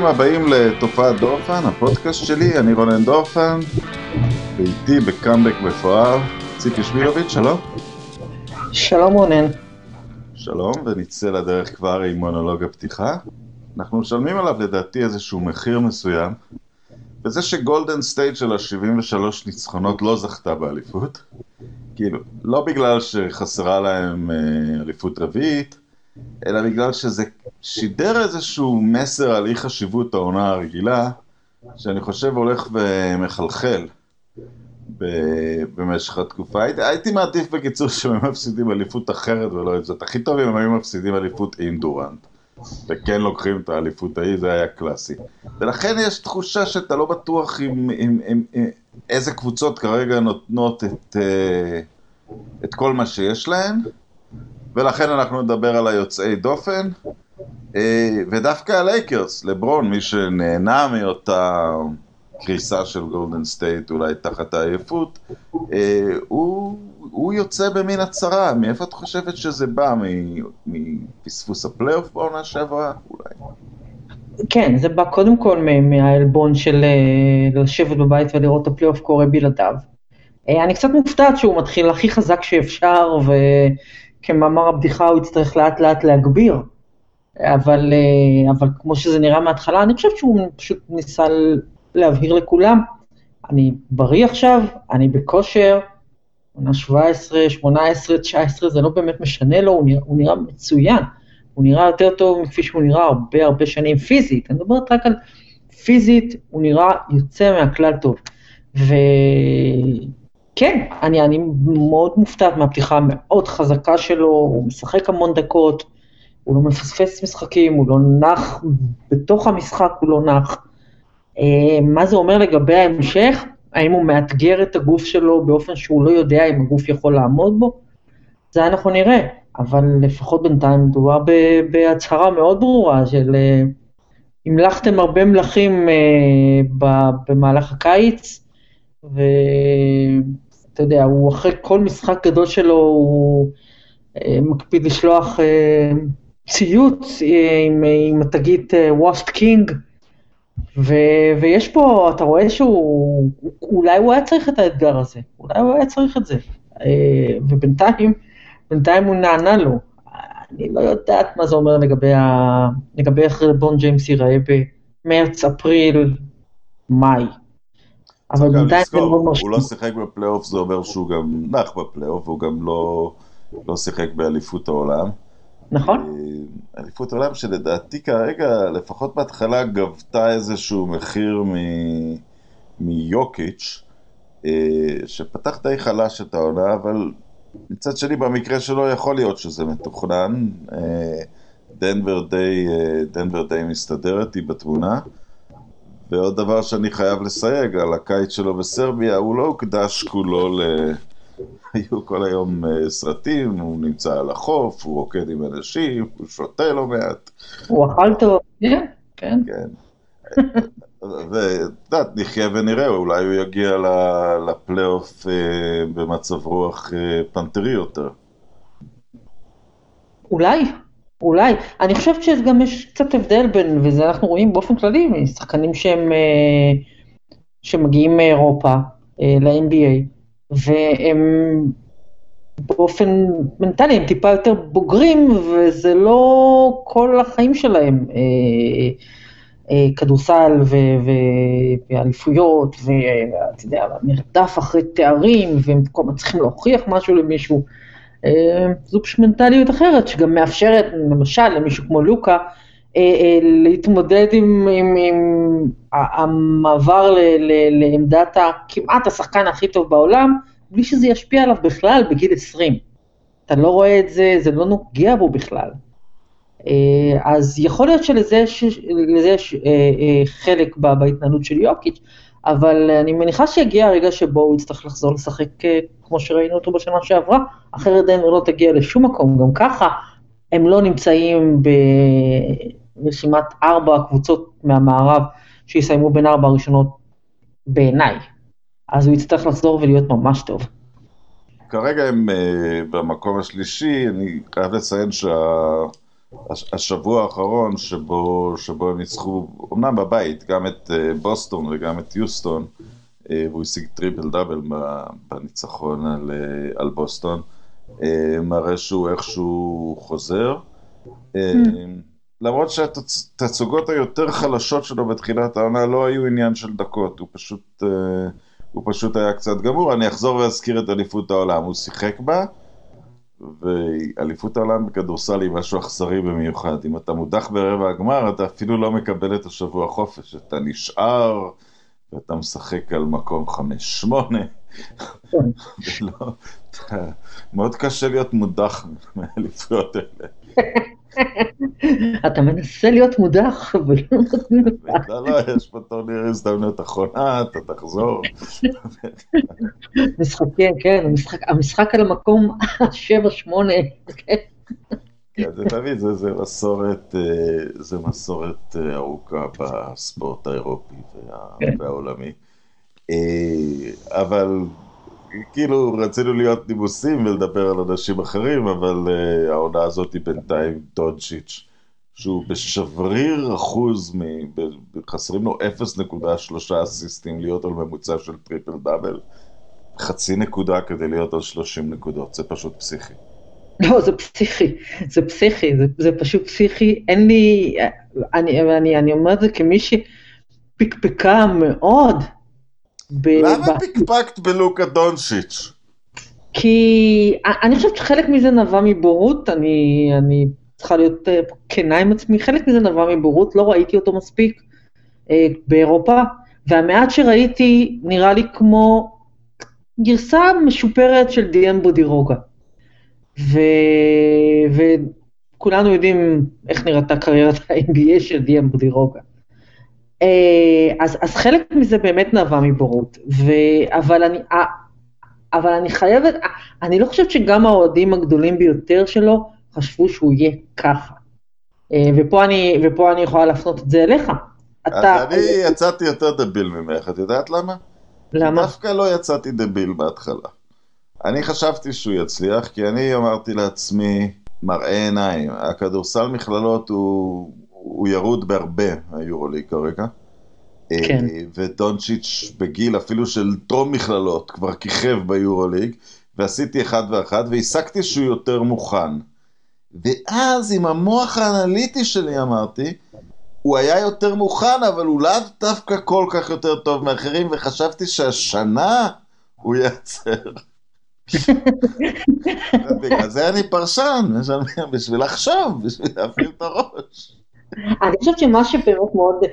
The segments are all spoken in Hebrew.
ברוכים הבאים לתופעת דורפן, הפודקאסט שלי, אני רונן דורפן, ואיתי בקאמבק מפואר, ציפי שמילוביץ', שלום. שלום רונן. שלום, ונצא לדרך כבר עם מונולוג הפתיחה. אנחנו משלמים עליו לדעתי איזשהו מחיר מסוים, וזה שגולדן סטייט של ה-73 ניצחונות לא זכתה באליפות, כאילו, לא בגלל שחסרה להם אה, אליפות רביעית, אלא בגלל שזה שידר איזשהו מסר על אי חשיבות העונה הרגילה, שאני חושב הולך ומחלחל במשך התקופה. הייתי, הייתי מעדיף בקיצור שהם מפסידים אליפות אחרת ולא את זאת. הכי טוב אם הם היו מפסידים אליפות אינדורנט. וכן לוקחים את האליפות ההיא, זה היה קלאסי. ולכן יש תחושה שאתה לא בטוח עם, עם, עם, עם איזה קבוצות כרגע נותנות את, אה, את כל מה שיש להן. ולכן אנחנו נדבר על היוצאי דופן, אה, ודווקא הלייקרס, לברון, מי שנהנה מאותה קריסה של גולדן סטייט, אולי תחת העייפות, אה, הוא, הוא יוצא במין הצהרה, מאיפה את חושבת שזה בא? מפספוס הפלייאוף בעונה שעברה? אולי. כן, זה בא קודם כל מהעלבון של אה, לשבת בבית ולראות את הפלייאוף קורה בלעדיו. אני קצת מופתעת שהוא מתחיל הכי חזק שאפשר, ו... כמאמר הבדיחה הוא יצטרך לאט לאט להגביר, אבל, אה, אבל כמו שזה נראה מההתחלה, אני חושבת שהוא פשוט ניסה להבהיר לכולם, אני בריא עכשיו, אני בכושר, עונה 17, 18, 19, זה לא באמת משנה לו, הוא נראה, הוא נראה מצוין, הוא נראה יותר טוב מכפי שהוא נראה הרבה הרבה שנים פיזית, אני מדברת רק על פיזית, הוא נראה יוצא מהכלל טוב. ו... כן, אני, אני מאוד מופתעת מהפתיחה המאוד חזקה שלו, הוא משחק המון דקות, הוא לא מפספס משחקים, הוא לא נח, בתוך המשחק הוא לא נח. אה, מה זה אומר לגבי ההמשך? האם הוא מאתגר את הגוף שלו באופן שהוא לא יודע אם הגוף יכול לעמוד בו? זה אנחנו נראה, אבל לפחות בינתיים מדובר בהצהרה מאוד ברורה של אה, המלכתם הרבה מלכים אה, במהלך הקיץ, ו... אתה יודע, הוא אחרי כל משחק גדול שלו, הוא אה, מקפיד לשלוח אה, ציוץ אה, עם, עם התגית ווסט קינג, ויש פה, אתה רואה שהוא, אולי הוא היה צריך את האתגר הזה, אולי הוא היה צריך את זה, ובינתיים, בינתיים הוא נענה לו. אני לא יודעת מה זה אומר לגבי, ה... לגבי איך רבון ג'יימס ייראה במרץ, אפריל, מאי. אבל בינתיים זה מאוד מרשים. הוא לא שיחק בפלייאוף, זה אומר שהוא גם נח בפלייאוף, הוא גם לא, לא שיחק באליפות העולם. נכון. אה, אליפות העולם שלדעתי כרגע, לפחות בהתחלה, גבתה איזשהו מחיר מ... מיוקיץ', אה, שפתח די חלש את העונה, אבל מצד שני, במקרה שלו יכול להיות שזה מתוכנן. אה, דנבר די, דנבר די מסתדרת, היא בתמונה. ועוד דבר שאני חייב לסייג, על הקיץ שלו בסרביה, הוא לא הוקדש כולו ל... היו כל היום אה, סרטים, הוא נמצא על החוף, הוא רוקד עם אנשים, הוא שותה לא מעט. הוא אכל טוב, כן. כן. ואת יודעת, נחיה ונראה, אולי הוא יגיע לפלייאוף אה, במצב רוח אה, פנתרי יותר. אולי, אולי. אני חושבת שגם יש קצת הבדל בין, וזה אנחנו רואים באופן כללי, משחקנים שהם, אה, שמגיעים מאירופה אה, ל-NBA, והם באופן מנטלי, הם טיפה יותר בוגרים, וזה לא כל החיים שלהם. אה, כדורסל ואליפויות, ואתה יודע, מרדף אחרי תארים, והם כל הזמן צריכים להוכיח משהו למישהו. אה, זו פשוט מנטליות אחרת, שגם מאפשרת, למשל, למישהו כמו לוקה, אה, אה, להתמודד עם, עם, עם המעבר ל, ל, לעמדת כמעט השחקן הכי טוב בעולם, בלי שזה ישפיע עליו בכלל בגיל 20. אתה לא רואה את זה, זה לא נוגע בו בכלל. אז יכול להיות שלזה יש חלק בהתנהלות של יוקיץ', אבל אני מניחה שיגיע הרגע שבו הוא יצטרך לחזור לשחק אה, כמו שראינו אותו בשנה שעברה, אחרת דנבר לא תגיע לשום מקום, גם ככה הם לא נמצאים ברשימת ארבע הקבוצות מהמערב שיסיימו בין ארבע הראשונות בעיניי, אז הוא יצטרך לחזור ולהיות ממש טוב. כרגע הם uh, במקום השלישי, אני חייב לציין השבוע האחרון שבו, שבו הם ניצחו, אמנם בבית, גם את אה, בוסטון וגם את יוסטון, אה, והוא השיג טריפל דאבל בניצחון על, על בוסטון, מראה שהוא איכשהו חוזר. ממ. למרות שהתצוגות היותר חלשות שלו בתחילת העונה לא היו עניין של דקות, הוא פשוט, הוא פשוט היה קצת גמור. אני אחזור ואזכיר את אליפות העולם, הוא שיחק בה. ואליפות העולם בכדורסל היא משהו אכזרי במיוחד. אם אתה מודח ברבע הגמר, אתה אפילו לא מקבל את השבוע חופש. אתה נשאר, ואתה משחק על מקום חמש-שמונה. מאוד קשה להיות מודח מהאליפויות האלה. אתה מנסה להיות מודח, אבל לא נותנים לך. לא, לא, יש פה טורניר הזדמנות אחרונה, אתה תחזור. משחקים, כן, המשחק על המקום 7-8. כן, זה תמיד, זה מסורת, אה, זה מסורת אה, ארוכה בספורט האירופי כן. והעולמי. אה, אבל כאילו רצינו להיות נימוסים ולדבר על אנשים אחרים, אבל uh, העונה הזאת היא בינתיים דונצ'יץ', שהוא בשבריר אחוז, מ... חסרים לו 0.3 אסיסטים להיות על ממוצע של טריפל דאבל, חצי נקודה כדי להיות על 30 נקודות, זה פשוט פסיכי. לא, זה פסיכי, זה פסיכי, זה, זה פשוט פסיכי, אין לי, אני, אני, אני אומר את זה כמי שפקפקה מאוד ב... למה פקפקת בלוקה דונצ'יץ'? כי אני חושבת שחלק מזה נבע מבורות, אני, אני צריכה להיות אה, כנה עם עצמי, חלק מזה נבע מבורות, לא ראיתי אותו מספיק אה, באירופה, והמעט שראיתי נראה לי כמו גרסה משופרת של דיאן בודירוגה. ו... וכולנו יודעים איך נראתה קריירת ה-NBA של דיאן בודירוגה. אה, אז, אז חלק מזה באמת נבע מבורות, ו, אבל, אני, אה, אבל אני חייבת, אני לא חושבת שגם האוהדים הגדולים ביותר שלו חשבו שהוא יהיה ככה. אה, ופה אני, ופה אני יכולה להפנות את זה אליך. אז אתה... אני יצאתי יותר דביל ממך, את יודעת למה? למה? דווקא לא יצאתי דביל בהתחלה. אני חשבתי שהוא יצליח, כי אני אמרתי לעצמי, מראה עיניים, הכדורסל מכללות הוא הוא ירוד בהרבה, היורוליג כרגע. כן. אה, ודונצ'יץ' בגיל אפילו של טרום מכללות כבר כיכב ביורוליג, ועשיתי אחד ואחד, והסקתי שהוא יותר מוכן. ואז עם המוח האנליטי שלי אמרתי, הוא היה יותר מוכן, אבל הוא לאו דווקא כל כך יותר טוב מאחרים, וחשבתי שהשנה הוא ייצר. בגלל זה אני פרשן, בשביל לחשוב, בשביל להפעיל את הראש. אני חושבת שמה שבאמת מאוד,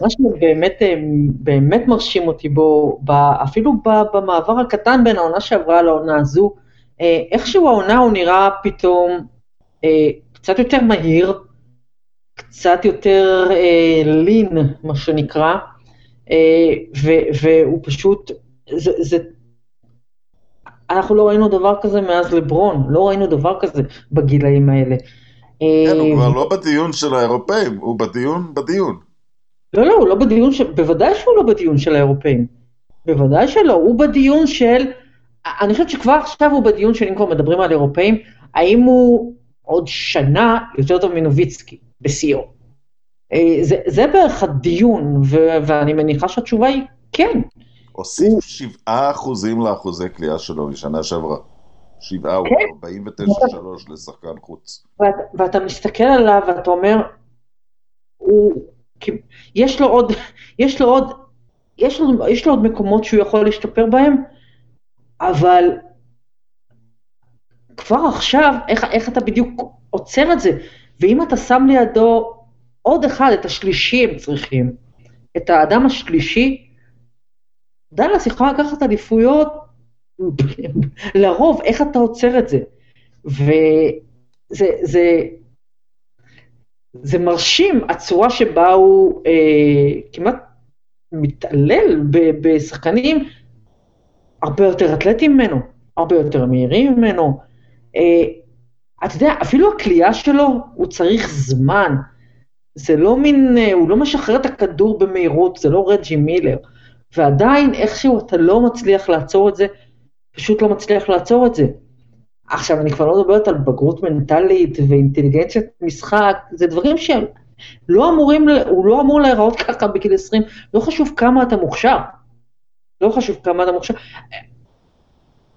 מה שבאמת אה, באמת מרשים אותי בו, אפילו במעבר הקטן בין העונה שעברה לעונה הזו, אה, איכשהו העונה הוא נראה פתאום אה, קצת יותר מהיר, קצת יותר לין, מה שנקרא, והוא פשוט, זה, זה, אנחנו לא ראינו דבר כזה מאז לברון, לא ראינו דבר כזה בגילאים האלה. כן, הוא כבר לא בדיון של האירופאים, הוא בדיון בדיון. לא, לא, הוא לא בדיון, של... בוודאי שהוא לא בדיון של האירופאים. בוודאי שלא, הוא בדיון של, אני חושבת שכבר עכשיו הוא בדיון של, אם כבר מדברים על אירופאים, האם הוא עוד שנה יותר טוב מנוביצקי בשיאו. אה, זה, זה בערך הדיון, ו- ואני מניחה שהתשובה היא כן. הוסיף 7% לאחוזי קליעה שלו משנה שעברה. שבעה או 49-3 לשחקן חוץ. ואתה מסתכל עליו ואתה אומר, הוא, יש לו עוד, יש לו עוד, יש לו, יש לו עוד מקומות שהוא יכול להשתפר בהם, אבל כבר עכשיו, איך, איך אתה בדיוק עוצר את זה? ואם אתה שם לידו עוד אחד, את השלישי הם צריכים, את האדם השלישי, דאלאס יכולה לקחת אליפויות לרוב, איך אתה עוצר את זה? וזה זה, זה מרשים, הצורה שבה הוא אה, כמעט מתעלל ב, בשחקנים הרבה יותר אתלטיים ממנו, הרבה יותר מהירים ממנו. אה, אתה יודע, אפילו הכלייה שלו, הוא צריך זמן. זה לא מין, אה, הוא לא משחרר את הכדור במהירות, זה לא רג'י מילר. ועדיין איכשהו אתה לא מצליח לעצור את זה, פשוט לא מצליח לעצור את זה. עכשיו, אני כבר לא מדברת על בגרות מנטלית ואינטליגנציית משחק, זה דברים שהם לא אמורים, הוא לא אמור להיראות ככה בגיל 20, לא חשוב כמה אתה מוכשר. לא חשוב כמה אתה מוכשר.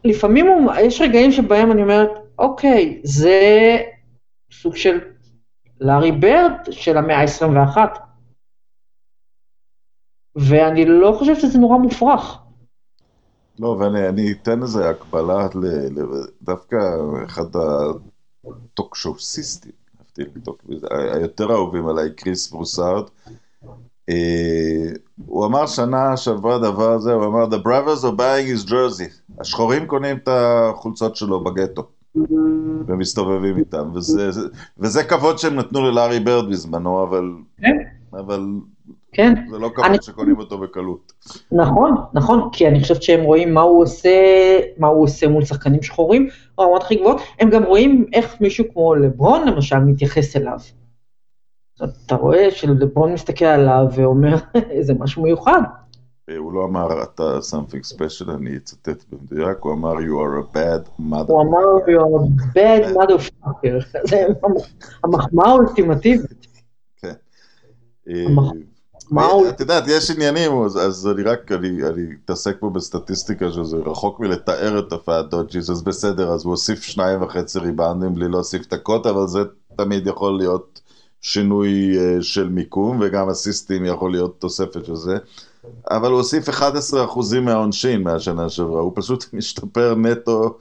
לפעמים הוא, יש רגעים שבהם אני אומרת, אוקיי, זה סוג של לארי ברד של המאה ה-21. ואני לא חושבת שזה נורא מופרך. לא, ואני אתן איזה הקבלה, ל, ל, דווקא אחד הטוקשוסיסטים, היותר אהובים עליי, קריס ברוסארד, אה, הוא אמר שנה שעברה דבר הזה, הוא אמר, The brothers are buying his jersey. השחורים קונים את החולצות שלו בגטו. ומסתובבים איתם, וזה, וזה כבוד שהם נתנו ללארי ברד בזמנו, אבל, כן. אבל כן. זה לא כבוד אני... שקונים אותו בקלות. נכון, נכון, כי אני חושבת שהם רואים מה הוא עושה, מה הוא עושה מול שחקנים שחורים, ברמות הכי גבוהות, הם גם רואים איך מישהו כמו לברון למשל מתייחס אליו. אתה רואה שלברון מסתכל עליו ואומר, זה משהו מיוחד. הוא לא אמר אתה something special, אני אצטט במדויק, הוא אמר you are a bad mother. הוא אמר you are a bad motherfucker, זה המחמאה האולטימטיבית. כן. את יודעת, יש עניינים, אז אני רק, אני אתעסק פה בסטטיסטיקה שזה רחוק מלתאר את תופעת דודג'יס, אז בסדר, אז הוא הוסיף שניים וחצי ריבנדים בלי להוסיף דקות, אבל זה תמיד יכול להיות שינוי אה, של מיקום, וגם אסיסטים יכול להיות תוספת של זה. אבל הוא הוסיף 11% מהעונשין מהשנה שעברה, הוא פשוט משתפר נטו.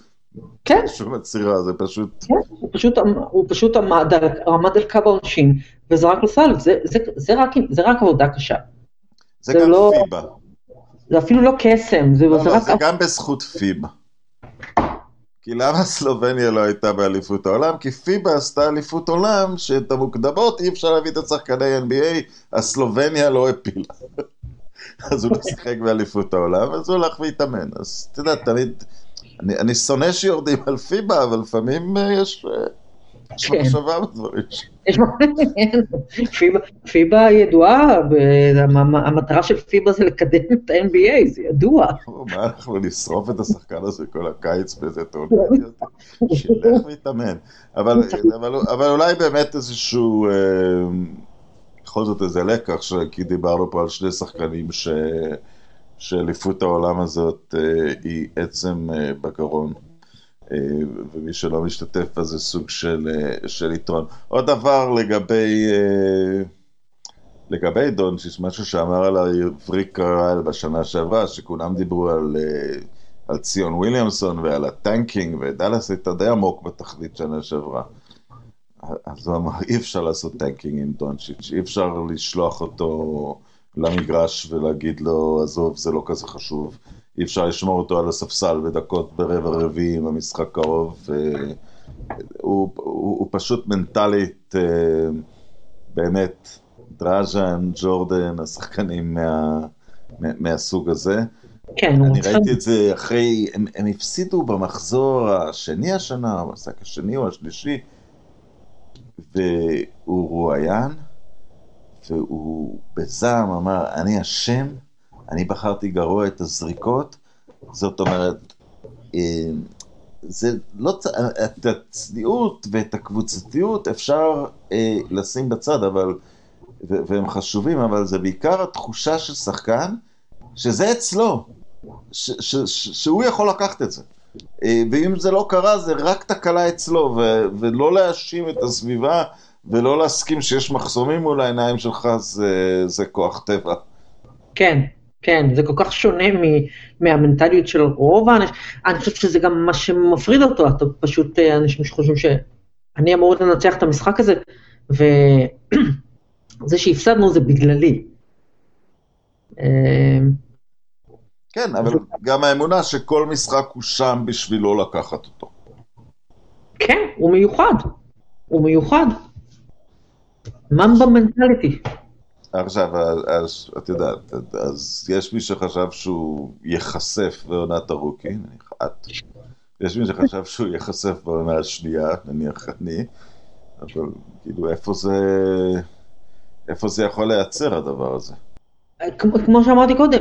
כן. שום עצירה, זה פשוט... כן, הוא פשוט, הוא פשוט עמד, עמד על קו העונשין וזרק לסל, זה, זה, זה, רק, זה רק עבודה קשה. זה, זה גם לא, פיבה. זה אפילו לא קסם, זה, לא, זה לא, רק... זה גם בזכות פיבה. כי למה סלובניה לא הייתה באליפות העולם? כי פיבה עשתה אליפות עולם שאת המוקדמות אי אפשר להביא את השחקני NBA, הסלובניה לא הפילה. אז הוא לא שיחק באליפות העולם, אז הוא הלך והתאמן. אז אתה יודע, תמיד, אני, אני שונא שיורדים על פיבה, אבל לפעמים אה, יש, אה, יש כן. מחשבה בדברים פיבה, ידועה, המטרה של פיבה זה לקדם את ה-NBA, זה ידוע. מה, אנחנו נשרוף את השחקן הזה כל הקיץ באיזה טורניר? שילך ויתאמן. אבל, אולי באמת איזשהו... אה, בכל זאת איזה לקח, כי דיברנו פה על שני שחקנים. שאליפות העולם הזאת אה, היא עצם אה, בגרון. אה, ומי שלא משתתף אז זה סוג של, אה, של יתרון. עוד דבר לגבי, אה, לגבי דונצ'יץ', משהו שאמר עליו ריק קרלייל בשנה שעברה, שכולם דיברו על, על ציון וויליאמסון ועל ה tanking, ודאלאס הייתה די עמוק בתחתית שנה שעברה. אז הוא אמר, אי אפשר לעשות tanking עם דונצ'יץ', אי אפשר לשלוח אותו למגרש ולהגיד לו, עזוב, זה לא כזה חשוב. אי אפשר לשמור אותו על הספסל בדקות ברבע רביעי עם המשחק קרוב. הוא, הוא, הוא פשוט מנטלית, אה, באמת, דראז'ן, ג'ורדן, השחקנים מה, מהסוג הזה. כן, אני ראיתי את זה אחרי, הם, הם הפסידו במחזור השני השנה, המשחק השני או השלישי. והוא רואיין, והוא בזעם אמר, אני אשם, אני בחרתי גרוע את הזריקות, זאת אומרת, אה, זה לא, את הצניעות ואת הקבוצתיות אפשר אה, לשים בצד, אבל, והם חשובים, אבל זה בעיקר התחושה של שחקן, שזה אצלו, ש, ש, ש, שהוא יכול לקחת את זה. אה, ואם זה לא קרה, זה רק תקלה אצלו, ו- ולא להאשים את הסביבה, ולא להסכים שיש מחסומים מול העיניים שלך, זה, זה כוח טבע. כן, כן, זה כל כך שונה מ- מהמנטליות של רוב האנשים. אני חושבת שזה גם מה שמפריד אותו, אתה פשוט אה, אנשים שחושבים שאני אמור לנצח את המשחק הזה, וזה שהפסדנו זה בגללי. אה, כן, אבל גם האמונה שכל משחק הוא שם בשביל לא לקחת אותו. כן, הוא מיוחד. הוא מיוחד. ממבה מנטליטי. עכשיו, אז את יודעת, אז יש מי שחשב שהוא ייחשף בעונת הרוקי, נניח את. יש מי שחשב שהוא ייחשף בעונה השנייה, נניח אני. אבל כאילו, איפה זה... איפה זה יכול להיעצר הדבר הזה? כמו שאמרתי קודם,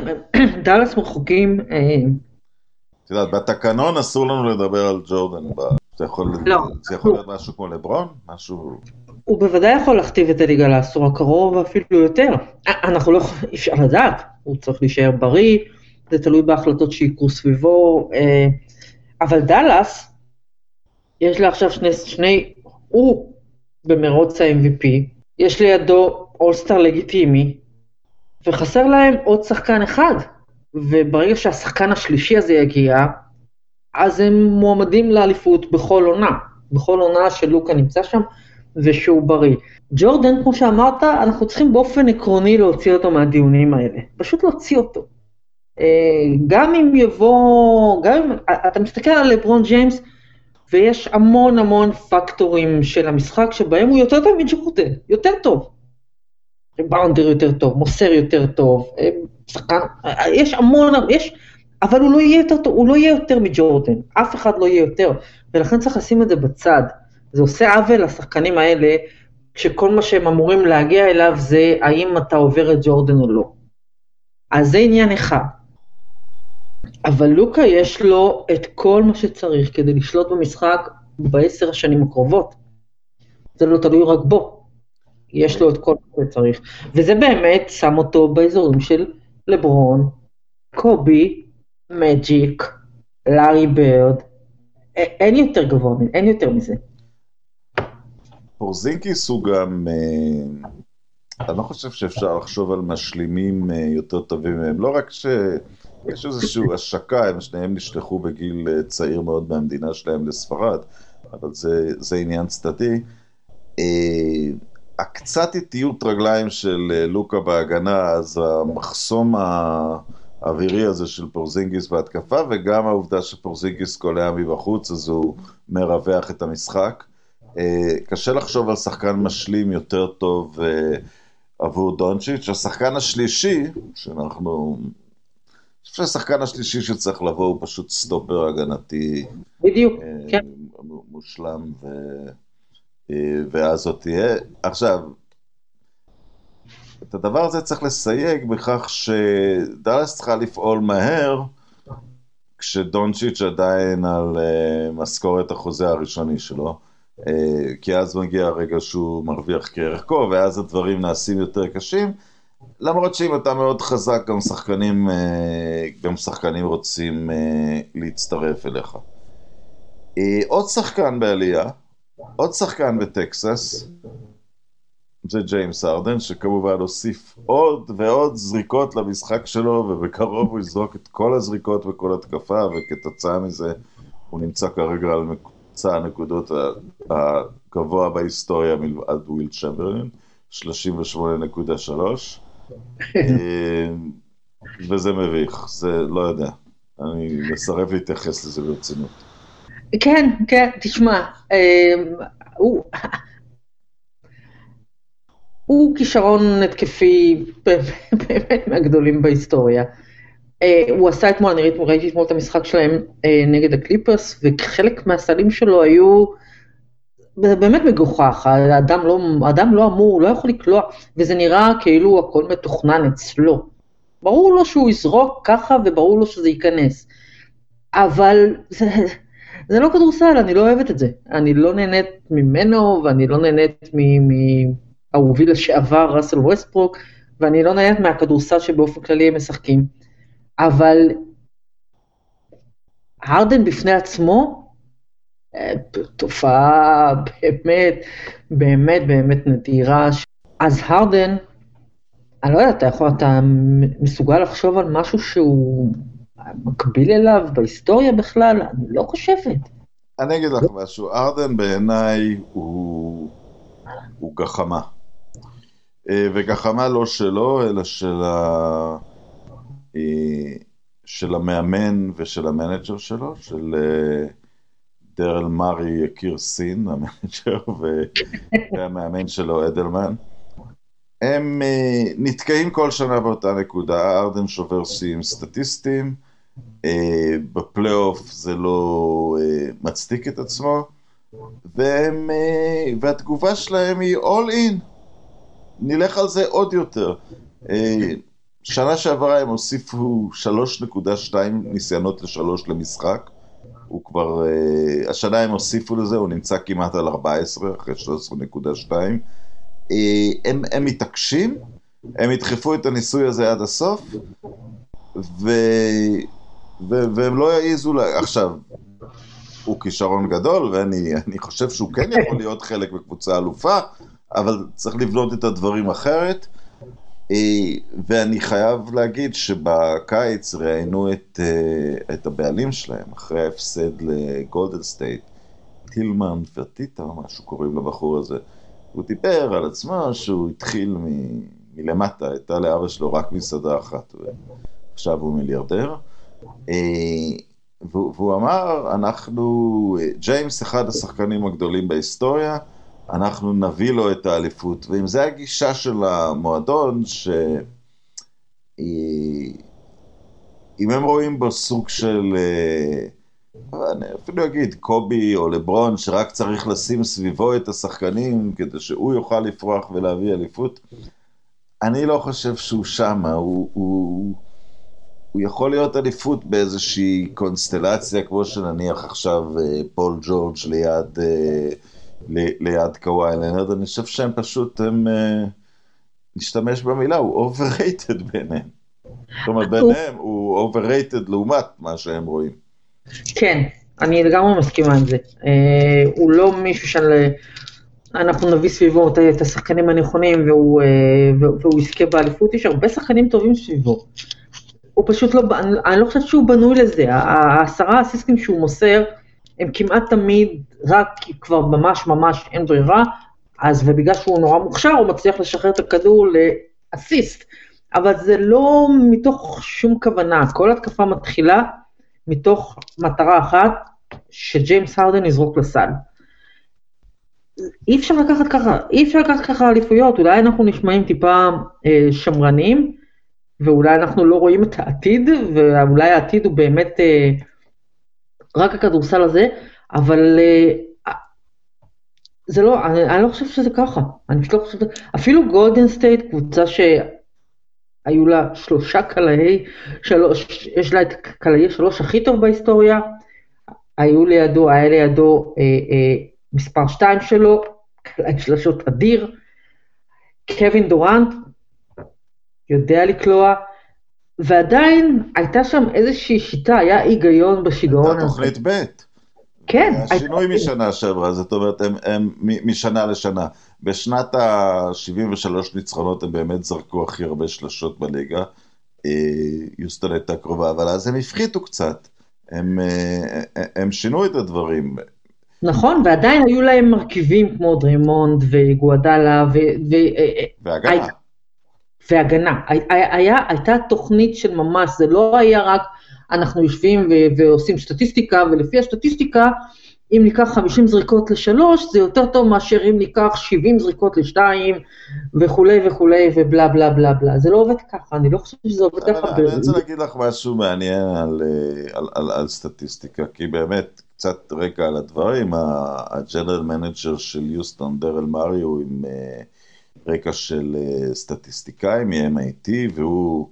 דאלאס רחוקים. את יודעת, בתקנון אסור לנו לדבר על ג'ורדן זה יכול, לא. זה יכול להיות משהו כמו לברון? משהו... הוא בוודאי יכול להכתיב את הליגה לעשור הקרוב ואפילו יותר. אנחנו לא אי אפשר לדעת, הוא צריך להישאר בריא, זה תלוי בהחלטות שיקרו סביבו, אה, אבל דאלאס, יש לה עכשיו שני, שני, הוא במרוץ ה-MVP, יש לידו אולסטאר לגיטימי, וחסר להם עוד שחקן אחד, וברגע שהשחקן השלישי הזה יגיע, אז הם מועמדים לאליפות בכל עונה, בכל עונה שלוקה נמצא שם ושהוא בריא. ג'ורדן, כמו שאמרת, אנחנו צריכים באופן עקרוני להוציא אותו מהדיונים האלה, פשוט להוציא אותו. אה, גם אם יבוא, גם אם, אתה מסתכל על לברון ג'יימס, ויש המון המון פקטורים של המשחק שבהם הוא יותר טוב מג'ורדן, יותר טוב. באונדר יותר טוב, מוסר יותר טוב, אה, שחקן, אה, יש המון, יש, אבל הוא לא יהיה יותר טוב, הוא לא יהיה יותר מג'ורדן, אף אחד לא יהיה יותר, ולכן צריך לשים את זה בצד. זה עושה עוול לשחקנים האלה, כשכל מה שהם אמורים להגיע אליו זה האם אתה עובר את ג'ורדן או לא. אז זה עניין אחד. אבל לוקה יש לו את כל מה שצריך כדי לשלוט במשחק בעשר השנים הקרובות. זה לא תלוי רק בו. יש לו את כל מה שצריך. וזה באמת שם אותו באזורים של לברון, קובי, מג'יק, לארי ברד. אין יותר גבוה, אין יותר מזה. פורזינקיס הוא גם, אה, אני לא חושב שאפשר לחשוב על משלימים אה, יותר טובים מהם. לא רק ש... יש איזושהי השקה, הם שניהם נשלחו בגיל אה, צעיר מאוד מהמדינה שלהם לספרד, אבל זה, זה עניין צדדי. הקצת איטיות רגליים של לוקה בהגנה, אז המחסום האווירי הזה של פורזינגיס בהתקפה, וגם העובדה שפורזינגיס קולע מבחוץ, אז הוא מרווח את המשחק. אה, קשה לחשוב על שחקן משלים יותר טוב אה, עבור דונצ'יץ'. השחקן השלישי, שאנחנו... אני חושב שהשחקן השלישי שצריך לבוא הוא פשוט סטופר הגנתי. בדיוק, אה, כן. מושלם, ו... ואז זאת תהיה. עכשיו, את הדבר הזה צריך לסייג בכך שדאלאס צריכה לפעול מהר, כשדונצ'יץ' עדיין על משכורת החוזה הראשוני שלו. אה, כי אז מגיע הרגע שהוא מרוויח כערך כה, ואז הדברים נעשים יותר קשים. למרות שאם אתה מאוד חזק, גם שחקנים, אה, גם שחקנים רוצים אה, להצטרף אליך. עוד שחקן בעלייה, עוד שחקן בטקסס, זה ג'יימס ארדן, שכמובן הוסיף עוד ועוד זריקות למשחק שלו, ובקרוב הוא יזרוק את כל הזריקות וכל התקפה, וכתוצאה מזה הוא נמצא כרגע על ממוצע הנקודות הגבוה בהיסטוריה מלבד וויל צ'מברלין, 38.3, אה, וזה מביך, זה לא יודע, אני מסרב להתייחס לזה ברצינות. כן, כן, תשמע, אה, הוא... הוא כישרון התקפי באמת מהגדולים בהיסטוריה. Uh, הוא עשה אתמול, אני ראיתי, ראיתי אתמול את המשחק שלהם uh, נגד הקליפרס, וחלק מהסלים שלו היו באמת מגוחך, האדם לא, האדם לא אמור, הוא לא יכול לקלוע, וזה נראה כאילו הכל מתוכנן אצלו. ברור לו שהוא יזרוק ככה, וברור לו שזה ייכנס. אבל זה, זה לא כדורסל, אני לא אוהבת את זה. אני לא נהנית ממנו, ואני לא נהנית מאהובי לשעבר, ראסל ווסטברוק, ואני לא נהנית מהכדורסל שבאופן כללי הם משחקים. אבל הרדן בפני עצמו, אה, תופעה באמת, באמת באמת נדירה. אז הרדן, אני לא יודעת, אתה יכול, אתה מסוגל לחשוב על משהו שהוא מקביל אליו בהיסטוריה בכלל? אני לא חושבת. אני אגיד לך משהו, ארדן בעיניי הוא, הוא גחמה. אה, וגחמה לא שלו, אלא של ה... אה, של המאמן ושל המנג'ר שלו, של אה, דריל מורי יקיר סין, המנג'ר, והמאמן שלו אדלמן. הם אה, נתקעים כל שנה באותה נקודה, הארדן שובר שיאים סטטיסטיים, בפלייאוף זה לא מצדיק את עצמו, והם, והתגובה שלהם היא all in. נלך על זה עוד יותר. שנה שעברה הם הוסיפו 3.2 ניסיונות לשלוש למשחק, הוא כבר, uh, השנה הם הוסיפו לזה, הוא נמצא כמעט על 14, אחרי 13.2. Uh, הם, הם מתעקשים, הם ידחפו את הניסוי הזה עד הסוף, ו... ו... והם לא יעיזו, לה... עכשיו, הוא כישרון גדול, ואני חושב שהוא כן יכול להיות חלק בקבוצה אלופה, אבל צריך לבנות את הדברים אחרת. אה, ואני חייב להגיד שבקיץ ראיינו את, אה, את הבעלים שלהם, אחרי ההפסד לגולדן סטייט, טילמן פרטיטה, משהו קוראים לבחור הזה. הוא דיבר על עצמו שהוא התחיל מ, מלמטה, הייתה לאבא שלו רק מסעדה אחת, ועכשיו הוא מיליארדר. אה, והוא אמר, אנחנו, ג'יימס אחד השחקנים הגדולים בהיסטוריה, אנחנו נביא לו את האליפות. ואם זה הגישה של המועדון, ש... אם הם רואים בו סוג של, אה, אני אפילו אגיד, קובי או לברון, שרק צריך לשים סביבו את השחקנים כדי שהוא יוכל לפרוח ולהביא אליפות, אני לא חושב שהוא שמה, הוא, הוא, הוא יכול להיות אליפות באיזושהי קונסטלציה, כמו שנניח עכשיו אה, פול ג'ורג' ליד... אה, ליד קוואי לנרד, אני חושב שהם פשוט, הם, נשתמש במילה, הוא overrated בעיניהם. זאת אומרת, בעיניהם הוא overrated לעומת מה שהם רואים. כן, אני לגמרי מסכימה עם זה. Uh, הוא לא מישהו של... אנחנו נביא סביבו את השחקנים הנכונים והוא, uh, והוא יזכה באליפות, יש הרבה שחקנים טובים סביבו. הוא פשוט לא, אני לא חושבת שהוא בנוי לזה, העשרה אסיסטים שהוא מוסר, הם כמעט תמיד רק כבר ממש ממש אין ברירה, אז ובגלל שהוא נורא מוכשר, הוא מצליח לשחרר את הכדור לאסיסט. אבל זה לא מתוך שום כוונה, כל התקפה מתחילה מתוך מטרה אחת, שג'יימס הרדן יזרוק לסל. אי אפשר לקחת ככה, אי אפשר לקחת ככה אליפויות, אולי אנחנו נשמעים טיפה אה, שמרנים, ואולי אנחנו לא רואים את העתיד, ואולי העתיד הוא באמת אה, רק הכדורסל הזה, אבל אה, זה לא, אני, אני לא חושב שזה ככה, אני פשוט לא חושבת, אפילו גולדן סטייט, קבוצה שהיו לה שלושה קלעי שלוש, יש לה את קלעי שלוש הכי טוב בהיסטוריה, היו לידו, היה לידו אה, אה, מספר שתיים שלו, קלעי שלשות אדיר, קווין דורנט יודע לקלוע, ועדיין הייתה שם איזושהי שיטה, היה היגיון בשיגעון הזה. הייתה תוכנית ב'. כן. היה שינוי משנה שעברה, זאת אומרת, הם, הם משנה לשנה. בשנת ה-73 ניצחונות הם באמת זרקו הכי הרבה שלשות בליגה. אה, יוסטון הייתה קרובה, אבל אז הם הפחיתו קצת. הם, אה, הם שינו את הדברים. נכון, ועדיין היו להם מרכיבים כמו דרימונד וגואדלה ו... ו... והגנה. והגנה. היה, הייתה תוכנית של ממש, זה לא היה רק אנחנו יושבים ו- ועושים סטטיסטיקה, ולפי הסטטיסטיקה, אם ניקח 50 זריקות לשלוש, זה יותר טוב מאשר אם ניקח 70 זריקות לשתיים, וכולי וכולי, ובלה בלה בלה בלה. זה לא עובד ככה, אני לא חושבת שזה עובד ככה. אני רוצה להגיד לך משהו מעניין על, על, על, על סטטיסטיקה, כי באמת, קצת רקע על הדברים, ה general manager של יוסטון, דריל מורי, הוא עם... אה, רקע של אה, סטטיסטיקאי מ-MIT, והוא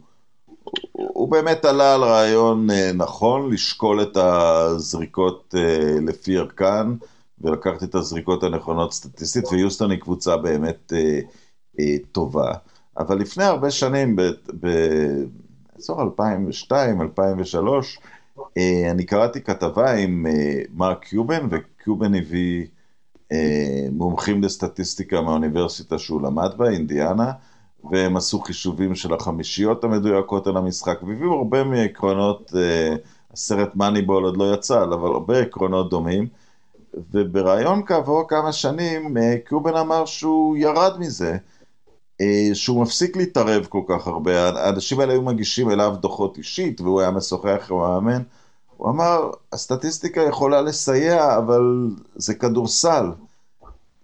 הוא באמת עלה על רעיון אה, נכון, לשקול את הזריקות אה, לפי ערכן, ולקחת את הזריקות הנכונות סטטיסטית, ויוסטון היא קבוצה באמת טובה. אבל לפני הרבה שנים, באזור 2002, 2003, אני קראתי כתבה עם מרק קיובן, וקיובן הביא מומחים לסטטיסטיקה מהאוניברסיטה שהוא למד בה, אינדיאנה, והם עשו חישובים של החמישיות המדויקות על המשחק, והביאו הרבה מעקרונות, אה, הסרט מאניבול עוד לא יצא, אבל הרבה עקרונות דומים, ובריאיון כעבור כמה שנים, אה, קובן אמר שהוא ירד מזה, שהוא מפסיק להתערב כל כך הרבה, האנשים האלה היו מגישים אליו דוחות אישית, והוא היה משוחח עם המאמן, הוא אמר, הסטטיסטיקה יכולה לסייע, אבל זה כדורסל,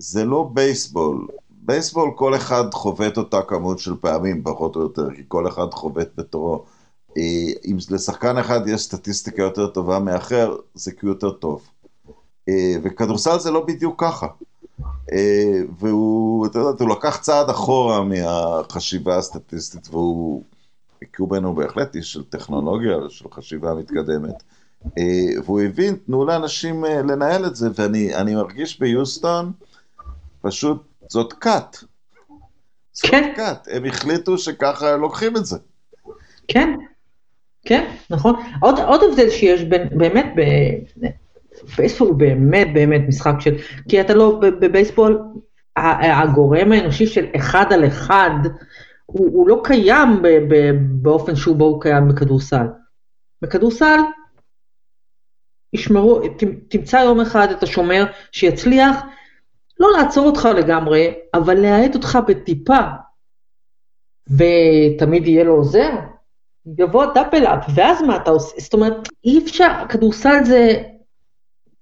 זה לא בייסבול. בייסבול כל אחד חובט אותה כמות של פעמים, פחות או יותר, כי כל אחד חובט בתורו. אה, אם לשחקן אחד יש סטטיסטיקה יותר טובה מאחר, זה כי הוא יותר טוב. אה, וכדורסל זה לא בדיוק ככה. אה, והוא, אתה יודע, הוא לקח צעד אחורה מהחשיבה הסטטיסטית, והוא, קובן הוא בהחלט איש של טכנולוגיה, של חשיבה מתקדמת. והוא הבין, תנו לאנשים לנהל את זה, ואני מרגיש ביוסטון, פשוט זאת כת. זאת כן. כת, הם החליטו שככה לוקחים את זה. כן, כן, נכון. עוד, עוד הבדל שיש בין, באמת, ב... בייסבול הוא באמת באמת משחק של, כי אתה לא, בבייסבול, הגורם האנושי של אחד על אחד, הוא, הוא לא קיים ב, ב, באופן שהוא בו הוא קיים בכדורסל. בכדורסל, ישמרו, ת, תמצא יום אחד את השומר שיצליח לא לעצור אותך לגמרי, אבל להאט אותך בטיפה, ותמיד יהיה לו עוזר, יבוא דאפל אפ, ואז מה אתה עושה? זאת אומרת, אי אפשר, כדורסל זה,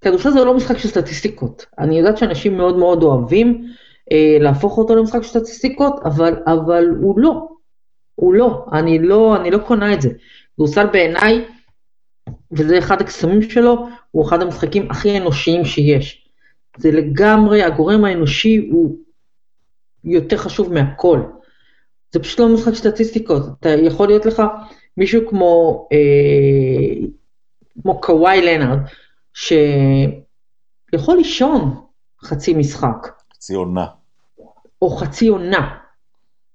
כדורסל זה לא משחק של סטטיסטיקות. אני יודעת שאנשים מאוד מאוד אוהבים אה, להפוך אותו למשחק של סטטיסטיקות, אבל, אבל הוא לא. הוא לא. אני לא, אני לא קונה את זה. כדורסל בעיניי, וזה אחד הקסמים שלו, הוא אחד המשחקים הכי אנושיים שיש. זה לגמרי, הגורם האנושי הוא יותר חשוב מהכל. זה פשוט לא משחק סטטיסטיקות. אתה יכול להיות לך מישהו כמו, אה, כמו קוואי לנארד, שיכול לישון חצי משחק. חצי עונה. או חצי עונה.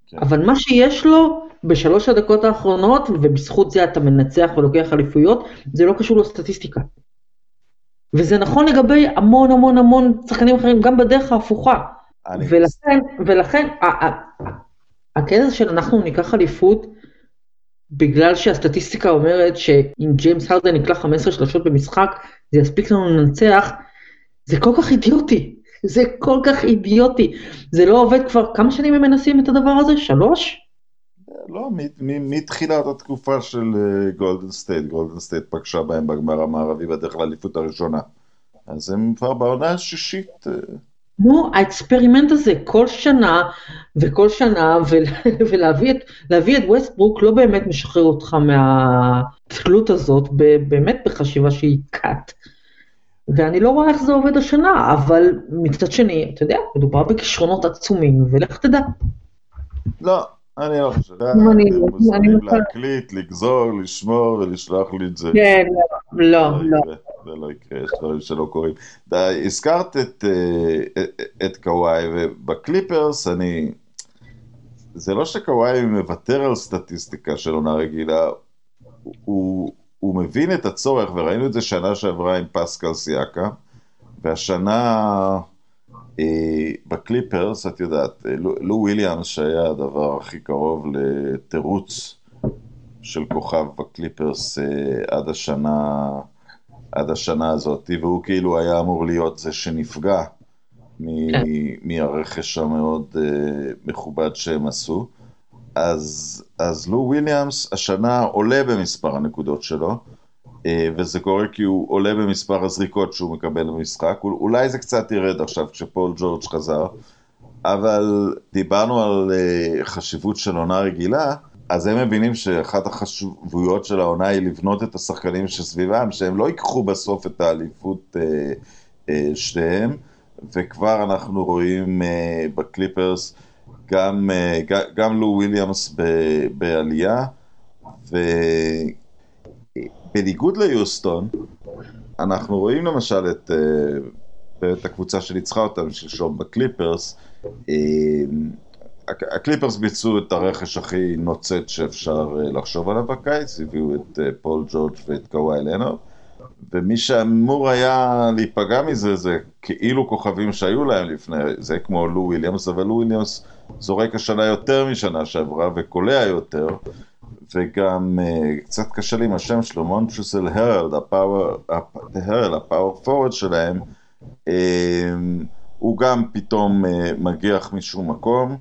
כן. אבל מה שיש לו בשלוש הדקות האחרונות, ובזכות זה אתה מנצח ולוקח אליפויות, זה לא קשור לסטטיסטיקה. וזה נכון לגבי המון המון המון שחקנים אחרים, גם בדרך ההפוכה. ולכן, ולכן, הקטע של אנחנו ניקח אליפות, בגלל שהסטטיסטיקה אומרת שאם ג'יימס הרדן יקלע 15 שלושות במשחק, זה יספיק לנו לנצח, זה כל כך אידיוטי. זה כל כך אידיוטי. זה לא עובד כבר, כמה שנים הם מנסים את הדבר הזה? שלוש? לא, מתחילת התקופה של גולדן סטייט, גולדן סטייט פגשה בהם בגמר המערבי בדרך לאליפות הראשונה. אז הם כבר בעונה השישית. אה, נו, ה experiment הזה כל שנה וכל שנה, ולהביא את, את ווסטברוק לא באמת משחרר אותך מהתלות הזאת, באמת בחשיבה שהיא כת. ואני לא רואה איך זה עובד השנה, אבל מצד שני, אתה יודע, מדובר בכישרונות עצומים, ולך תדע. לא, אני לא חושב. אני מוזמנים להקליט, לגזור, לשמור ולשלוח לי את זה. כן, לא, לא, לא. יקרה, זה לא יקרה, יש דברים שלא קורים. הזכרת את, אה, את קוואי, ובקליפרס אני... זה לא שקוואי מוותר על סטטיסטיקה של עונה רגילה, הוא, הוא מבין את הצורך, וראינו את זה שנה שעברה עם פסקל סיאקה, והשנה אה, בקליפרס, את יודעת, אה, לו, וויליאמס, שהיה הדבר הכי קרוב לתירוץ של כוכב בקליפרס אה, עד השנה, עד השנה הזאת, והוא כאילו היה אמור להיות זה שנפגע מ- כן. מהרכש המאוד אה, מכובד שהם עשו. אז, אז לו וויליאמס השנה עולה במספר הנקודות שלו, אה, וזה קורה כי הוא עולה במספר הזריקות שהוא מקבל במשחק. אול- אולי זה קצת ירד עכשיו כשפול ג'ורג' חזר, אבל דיברנו על אה, חשיבות של עונה רגילה, אז הם מבינים שאחת החשיבויות של העונה היא לבנות את השחקנים שסביבם, שהם לא ייקחו בסוף את האליפות אה, אה, שתיהם, וכבר אנחנו רואים אה, בקליפרס גם, אה, גם לו וויליאמס ב- בעלייה, ובניגוד ליוסטון, אנחנו רואים למשל את, אה, את הקבוצה שניצחה אותם שלשום בקליפרס, אה, הק- הקליפרס ביצעו את הרכש הכי נוצץ שאפשר אה, לחשוב עליו בקיץ, הביאו את פול ג'ורג' ואת קוואי לנארד, ומי שאמור היה להיפגע מזה זה כאילו כוכבים שהיו להם לפני, זה כמו לו וויליאמס, אבל לו וויליאמס זורק השנה יותר משנה שעברה וקולע יותר, וגם אה, קצת קשה לי עם השם שלו, מונטרז הארל, ה power, הרל, הפאוור פורוורד שלהם, um, הוא גם פתאום uh, מגיח משום מקום,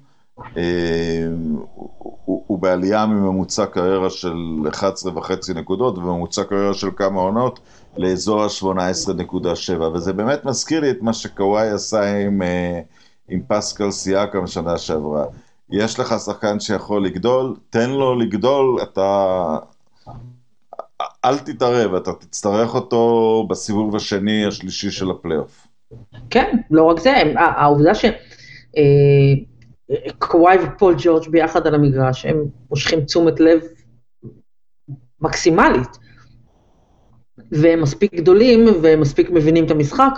הוא, בעלייה מממוצע קריירה של 11 וחצי נקודות וממוצע קריירה של כמה עונות לאזור ה-18.7 וזה באמת מזכיר לי את מה שקוואי עשה עם, אה, עם פסקל סיאקם שנה שעברה. יש לך שחקן שיכול לגדול, תן לו לגדול, אתה... אל תתערב, אתה תצטרך אותו בסיבוב השני, השלישי של הפלייאוף. כן, לא רק זה, הם- ה- העובדה שקוואי ופול ג'ורג' ביחד על המגרש, הם מושכים תשומת לב מקסימלית. והם מספיק גדולים והם מספיק מבינים את המשחק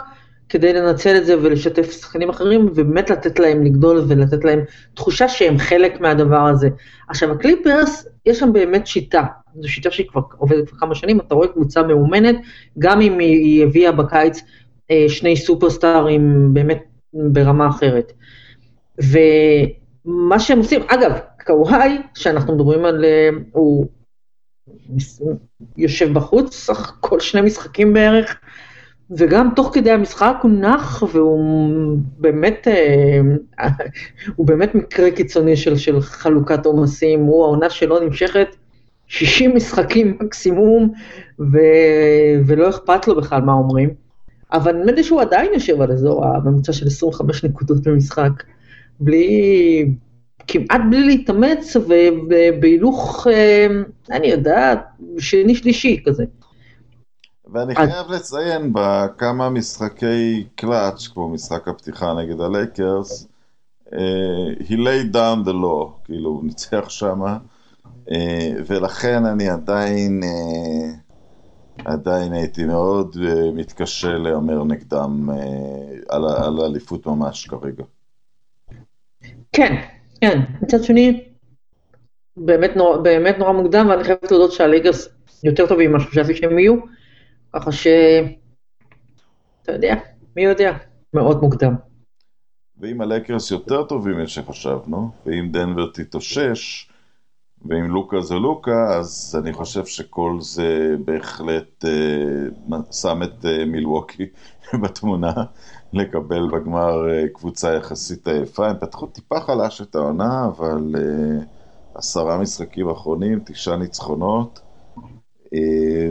כדי לנצל את זה ולשתף שחקנים אחרים ובאמת לתת להם לגדול ולתת להם תחושה שהם חלק מהדבר הזה. עכשיו הקליפרס, יש שם באמת שיטה, זו שיטה שהיא כבר עובדת כבר כמה שנים, אתה רואה קבוצה מאומנת, גם אם היא הביאה בקיץ אה, שני סופרסטארים באמת ברמה אחרת. ומה שהם עושים, אגב, קוואי, שאנחנו מדברים על, אה, הוא יושב בחוץ, סך כל שני משחקים בערך, וגם תוך כדי המשחק הוא נח, והוא באמת, אה, הוא באמת מקרה קיצוני של, של חלוקת עומסים, הוא העונה שלו נמשכת 60 משחקים מקסימום, ו, ולא אכפת לו בכלל מה אומרים. אבל נדמה לי שהוא עדיין יושב על אזור הממוצע של 25 נקודות במשחק, בלי, כמעט בלי להתאמץ ובהילוך, אה, אני יודעת, שני שלישי כזה. ואני חייב לציין בכמה משחקי קלאץ', כמו משחק הפתיחה נגד הלייקרס, uh, he laid down the law, כאילו הוא ניצח שמה, uh, ולכן אני עדיין, uh, עדיין הייתי מאוד uh, מתקשה להמר נגדם uh, על, על האליפות ממש כרגע. כן, כן, מצד שני, באמת נורא, באמת נורא מוקדם, ואני חייבת להודות שהליגרס יותר טובים ממה שחשבתי שהם יהיו. ככה ש... אתה יודע, מי יודע, מאוד מוקדם. ואם הלקרס יותר טובים ממה שחשבנו, ואם דנבר תתאושש, ואם לוקה זה לוקה, אז אני חושב שכל זה בהחלט אה, שם את אה, מילווקי בתמונה, לקבל בגמר אה, קבוצה יחסית עייפה. הם פתחו טיפה חלש את העונה, אבל אה, עשרה משחקים אחרונים, תשעה ניצחונות. אה,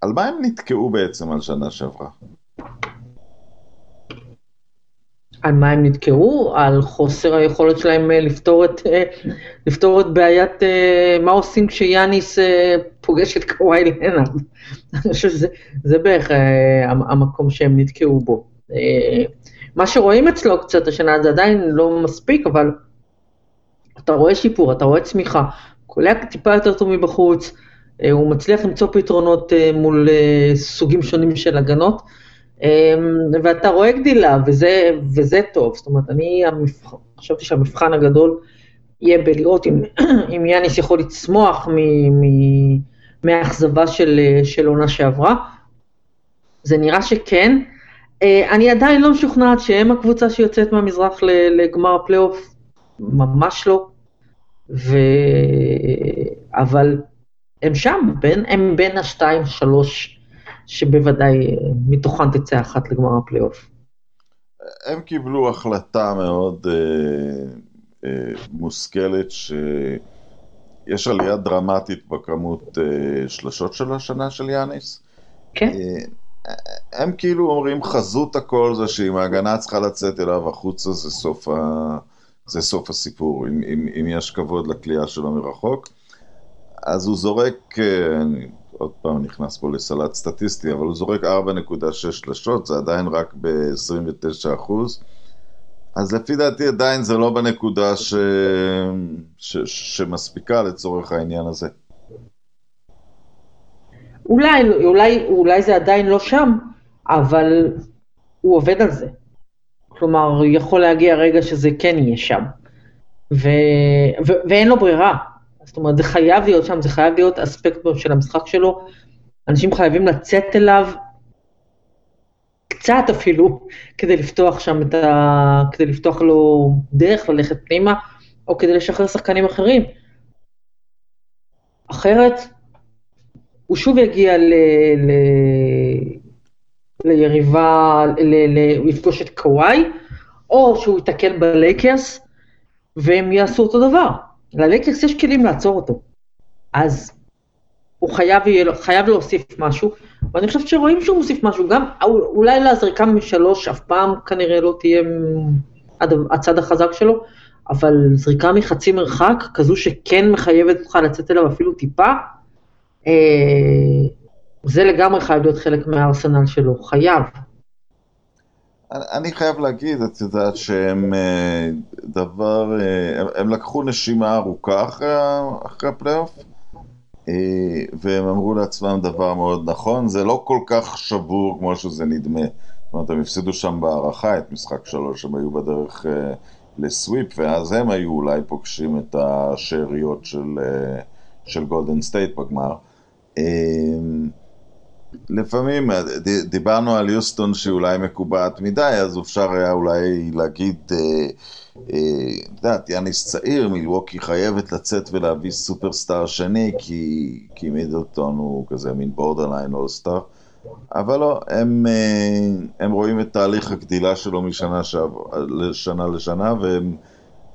על מה הם נתקעו בעצם על שנה שעברה? על מה הם נתקעו? על חוסר היכולת שלהם אה, לפתור את, אה, לפתור את בעיית אה, מה עושים כשיאניס פוגש את קוואי לנארד. אני חושב שזה בערך המקום שהם נתקעו בו. מה שרואים אצלו קצת השנה זה עדיין לא מספיק, אבל אתה רואה שיפור, אתה רואה צמיחה, קולע טיפה יותר טוב מבחוץ, הוא מצליח למצוא פתרונות אה, מול אה, סוגים שונים של הגנות, ואתה רואה גדילה, וזה, וזה טוב. זאת אומרת, אני המבח... חשבתי שהמבחן הגדול יהיה בלראות אם, אם יאניס יכול לצמוח מהאכזבה של, של עונה שעברה. זה נראה שכן. אני עדיין לא משוכנעת שהם הקבוצה שיוצאת מהמזרח לגמר הפלייאוף, ממש לא. ו... אבל הם שם, בין, הם בין השתיים, שלוש, שבוודאי אה, מתוכן תצא אחת לגמר הפלייאוף. הם קיבלו החלטה מאוד אה, אה, מושכלת, שיש עלייה דרמטית בכמות אה, שלשות של השנה של יאניס. כן. אה, הם כאילו אומרים חזות הכל זה שאם ההגנה צריכה לצאת אליו החוצה זה סוף, ה... זה סוף הסיפור, אם, אם, אם יש כבוד לכלייה שלו מרחוק. אז הוא זורק, אה, אני עוד פעם נכנס פה לסלט סטטיסטי, אבל הוא זורק 4.6 שלשות, זה עדיין רק ב-29 אחוז. אז לפי דעתי עדיין זה לא בנקודה ש... ש... שמספיקה לצורך העניין הזה. אולי, אולי, אולי זה עדיין לא שם, אבל הוא עובד על זה. כלומר, יכול להגיע רגע שזה כן יהיה שם. ו... ו... ואין לו ברירה. זאת אומרת, זה חייב להיות שם, זה חייב להיות אספקט של המשחק שלו. אנשים חייבים לצאת אליו, קצת אפילו, כדי לפתוח שם את ה... כדי לפתוח לו דרך ללכת פנימה, או כדי לשחרר שחקנים אחרים. אחרת, הוא שוב יגיע ל... ל... ליריבה, ל... ל... הוא יפגוש את קוואי, או שהוא ייתקל בלייקרס, והם יעשו אותו דבר. ללקרס יש כלים לעצור אותו. אז הוא חייב, חייב להוסיף משהו, ואני חושבת שרואים שהוא מוסיף משהו, גם אולי לזריקה משלוש אף פעם כנראה לא תהיה הצד החזק שלו, אבל זריקה מחצי מרחק, כזו שכן מחייבת אותך לצאת אליו אפילו טיפה, אה, זה לגמרי חייב להיות חלק מהארסנל שלו, חייב. אני חייב להגיד, את יודעת שהם אה, דבר, אה, הם, הם לקחו נשימה ארוכה אחרי, אחרי הפלייאוף. אה, והם אמרו לעצמם דבר מאוד נכון, זה לא כל כך שבור כמו שזה נדמה. זאת אומרת, הם הפסידו שם בהערכה את משחק שלוש, הם היו בדרך ל sweep, ואז הם היו אולי פוגשים את השאריות של, של גולדן סטייט בגמר. לפעמים דיברנו על יוסטון שאולי מקובעת מדי, אז אפשר היה אולי להגיד, את יודעת, יאניס צעיר, מילווקי חייבת לצאת ולהביא סופרסטאר שני, כי, כי מידלטון הוא כזה מין borderline all-star. אבל לא, הם, הם רואים את תהליך הגדילה שלו משנה לשנה לשנה, והם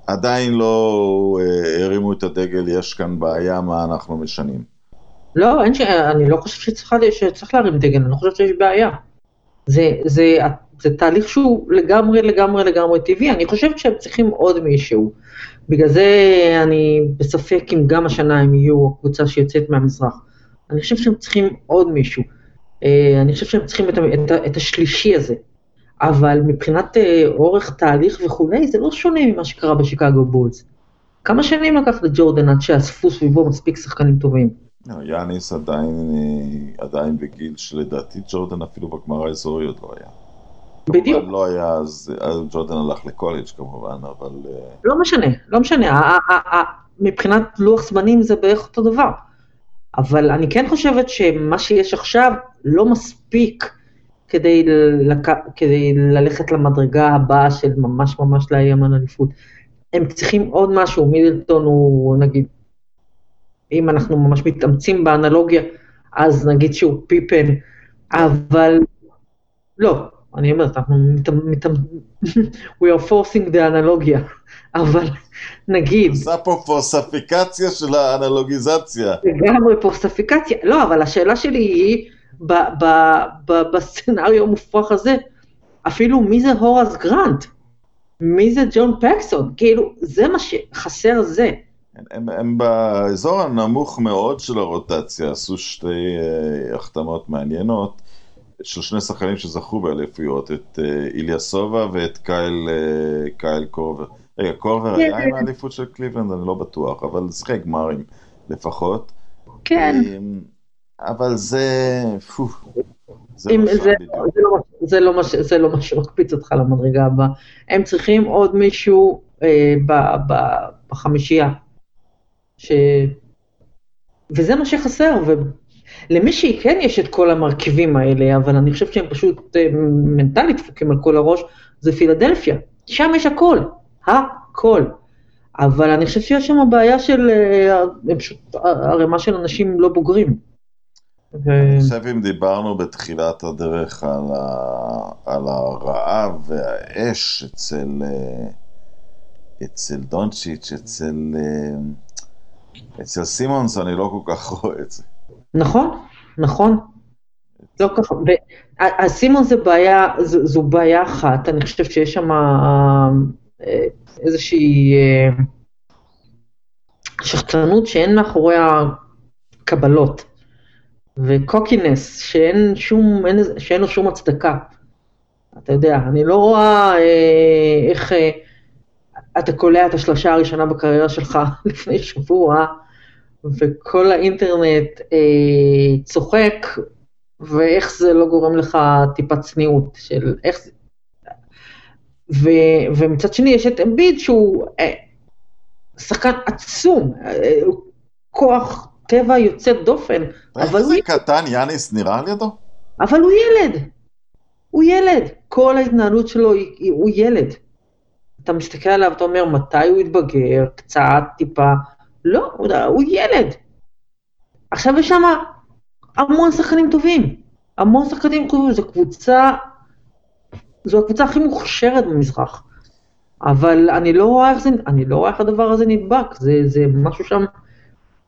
עדיין לא הרימו את הדגל, יש כאן בעיה, מה אנחנו משנים. לא, ש... אני לא חושב שצריך, שצריך להרים דגל, אני לא חושב שיש בעיה. זה, זה, זה תהליך שהוא לגמרי לגמרי לגמרי טבעי, אני חושבת שהם צריכים עוד מישהו. בגלל זה אני בספק אם גם השנה הם יהיו הקבוצה שיוצאת מהמזרח. אני חושב שהם צריכים עוד מישהו. אה, אני חושב שהם צריכים את, את, את השלישי הזה. אבל מבחינת אה, אורך תהליך וכולי, זה לא שונה ממה שקרה בשיקגו בולס. כמה שנים לקח לג'ורדן עד שאספו סביבו מספיק שחקנים טובים? לא, יאניס עדיין, אה, עדיין בגיל שלדעתי ג'ורדן אפילו בגמר האזורי עוד לא היה. בדיוק. לא היה, אז ג'ורדן הלך לקולג' כמובן, אבל... אה, לא משנה, לא משנה. מבחינת לוח זמנים זה בערך אותו דבר. אבל אני כן חושבת שמה שיש עכשיו לא מספיק כדי, לק... כדי ללכת למדרגה הבאה של ממש ממש לאיים על אליפות. הם צריכים עוד משהו, מידלטון הוא נגיד אם אנחנו ממש מתאמצים באנלוגיה, אז נגיד שהוא פיפן, אבל לא, אני אומרת, אנחנו מתאמצים, we are forcing the אנלוגיה, אבל נגיד... עושה פה פורספיקציה של האנלוגיזציה. לגמרי פורספיקציה, לא, אבל השאלה שלי היא, בסצנריו המופרך הזה, אפילו מי זה הורס גרנט? מי זה ג'ון פקסון? כאילו, זה מה שחסר זה. הם, הם באזור הנמוך מאוד של הרוטציה עשו שתי uh, החתמות מעניינות של שני שחקנים שזכו באליפויות, את uh, איליה סובה ואת קייל, uh, קייל קורבר. רגע, קורבר היה עם האליפות של קליבלנד? אני לא בטוח, אבל שיחק גמרים לפחות. כן. אבל זה... פו, זה, לא זה, זה, לא, זה, לא זה לא מה שמקפיץ אותך למדרגה הבאה. הם צריכים עוד מישהו אה, ב, ב, בחמישייה. ש... וזה מה שחסר, ולמישהי כן יש את כל המרכיבים האלה, אבל אני חושב שהם פשוט אה, מנטלית דפוקים על כל הראש, זה פילדלפיה. שם יש הכל, הכל. אבל אני חושב שיש שם בעיה של, אה, פשוט ערימה של אנשים לא בוגרים. אני חושב אם דיברנו בתחילת הדרך על, ה... על הרעב והאש אצל, אה, אצל דונצ'יץ', אצל... אצל סימונס אני לא כל כך רואה את זה. נכון, נכון. לא ככה, סימונס זה בעיה, זו, זו בעיה אחת, אני חושבת שיש שם אה, איזושהי אה, שחצנות שאין מאחוריה קבלות, וקוקינס שאין, שום, אין, שאין לו שום הצדקה. אתה יודע, אני לא רואה אה, איך אה, אתה קולע את השלושה הראשונה בקריירה שלך לפני שבוע, וכל האינטרנט אה, צוחק, ואיך זה לא גורם לך טיפת צניעות של איך זה... ו, ומצד שני יש את אמביד שהוא אה, שחקן עצום, אה, כוח טבע יוצא דופן. איך זה קטן יאניס נראה על ידו? אבל הוא ילד, הוא ילד, כל ההתנהלות שלו היא, הוא ילד. אתה מסתכל עליו, אתה אומר, מתי הוא יתבגר, קצת, טיפה, לא, הוא, ילד. עכשיו יש שם המון שחקנים טובים, המון שחקנים טובים, זו קבוצה, זו הקבוצה הכי מוכשרת במזרח. אבל אני לא רואה איך, זה, אני לא רואה איך הדבר הזה נדבק, זה, זה משהו שם,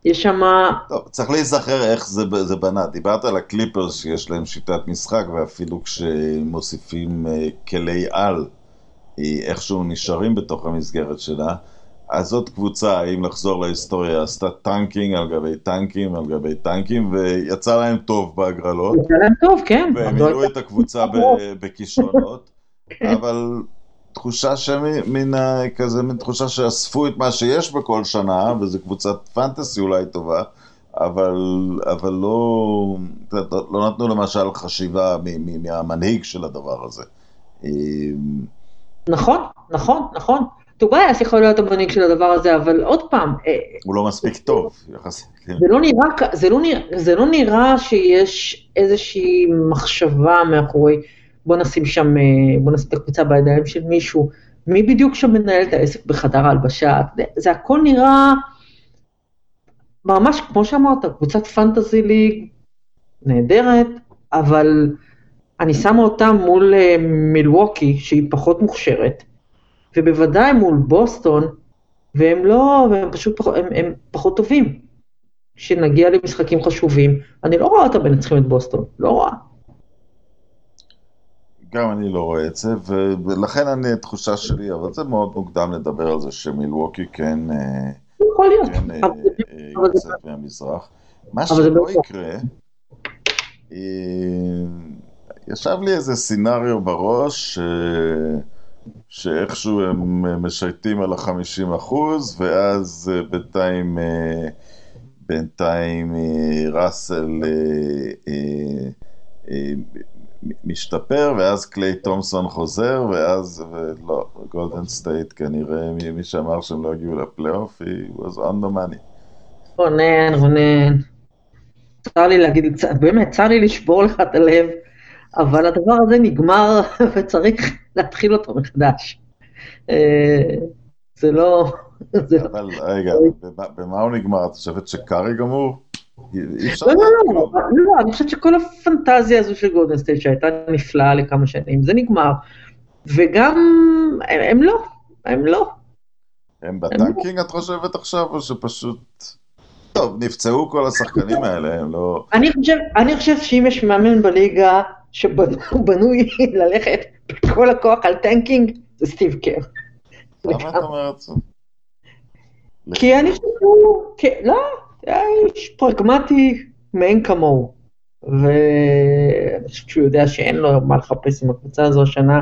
יש שם... טוב, צריך להיזכר איך זה, זה בנה. דיברת על הקליפרס שיש להם שיטת משחק, ואפילו כשמוסיפים אה, כלי על, איכשהו נשארים בתוך המסגרת שלה. אז זאת קבוצה, אם לחזור להיסטוריה, עשתה טנקינג על גבי טנקינג על גבי טנקינג, ויצא להם טוב בהגרלות. יצא להם טוב, כן. והם מילאו את הקבוצה בכישרונות, אבל תחושה שמן, כזה, מין תחושה שאספו את מה שיש בכל שנה, וזו קבוצת פנטסי אולי טובה, אבל, אבל לא, לא נתנו למשל חשיבה מהמנהיג של הדבר הזה. נכון, נכון, נכון. טובייס יכול להיות המנהיג של הדבר הזה, אבל עוד פעם... אה, הוא לא מספיק טוב, יחסית. כן. זה לא נראה, זה לא נראה, זה לא נראה שיש איזושהי מחשבה מאחורי, בוא נשים שם, אה, בוא נשים את הקבוצה בידיים של מישהו, מי בדיוק שם מנהל את העסק בחדר ההלבשה, זה הכל נראה ממש, כמו שאמרת, קבוצת פנטזי ליג נהדרת, אבל אני שמה אותה מול אה, מילווקי, שהיא פחות מוכשרת, ובוודאי מול בוסטון, והם לא, והם פשוט פחות, הם, הם פחות טובים. כשנגיע למשחקים חשובים, אני לא רואה אותם מנצחים את בוסטון, לא רואה. גם אני לא רואה את זה, ולכן אני, התחושה שלי, אבל זה מאוד מוקדם לדבר על זה שמילווקי כן... אה, יכול להיות. כן אה, יוצאת מהמזרח. מה שלא יקרה, ישב לי איזה סינריו בראש, שאיכשהו הם משייטים על החמישים אחוז, ואז אה, בינתיים, אה, בינתיים אה, ראסל משתפר, ואז קליי תומסון חוזר, ואז, ולא, גולדן סטייט כנראה, מי שאמר שהם לא הגיעו לפלייאוף, he was on the money. רונן, רונן. צר לי להגיד, באמת, צר לי לשבור לך את הלב. אבל הדבר הזה נגמר וצריך להתחיל אותו מחדש. אה, זה לא... אבל רגע, במה הוא נגמר? את חושבת שקארי גמור? לא, לא, לא, לא, לא, אני חושבת שכל הפנטזיה הזו של גולדן סטייט שהייתה נפלאה לכמה שנים, זה נגמר. וגם, הם לא, הם לא. הם בטנקינג את חושבת עכשיו, או שפשוט... טוב, נפצעו כל השחקנים האלה, הם לא... אני חושב שאם יש מאמן בליגה שבנוי ללכת בכל הכוח על טנקינג, זה סטיב קר. למה את אומרת זאת? כי אני חושב שהוא, לא, איש פרגמטי מאין כמוהו. ואני חושב שהוא יודע שאין לו מה לחפש עם הקבוצה הזו השנה.